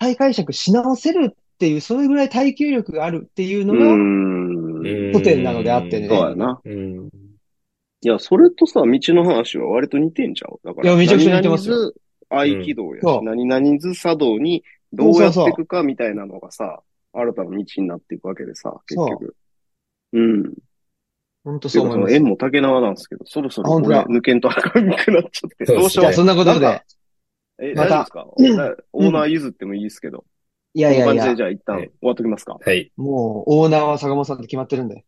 再解釈し直せるっていう、それぐらい耐久力があるっていうのがん。古典なのであってねそうやな。うん。いや、それとさ、道の話は割と似てんちゃう？だから、いやめちゃくちゃ似てますよ合気道やし、そう何々図茶道にどうやっていくかみたいなのがさ、新たな道になっていくわけでさ、結局。うん。本当そそう思います。の縁も竹縄なんですけど、そろそろ抜けんとあかんくなっちゃって。どうしよう。そんなことで。え、また大丈夫ですか？[clears throat] オーナー譲ってもいいですけど。いやいやいやこの感じで、じゃあ一旦はい終わっときますか？はい。もう、オーナーは坂本さんって決まってるんで。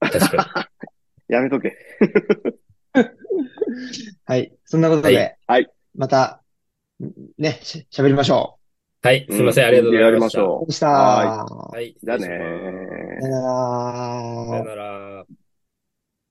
確か [laughs] やめとけ。[laughs] はい。そんなことで、はいはいまた、ね、し喋りましょに。はい。すいません。ありがとうございました。やりましょう。でした。ははい。じゃあね失礼しますさよならさよなら。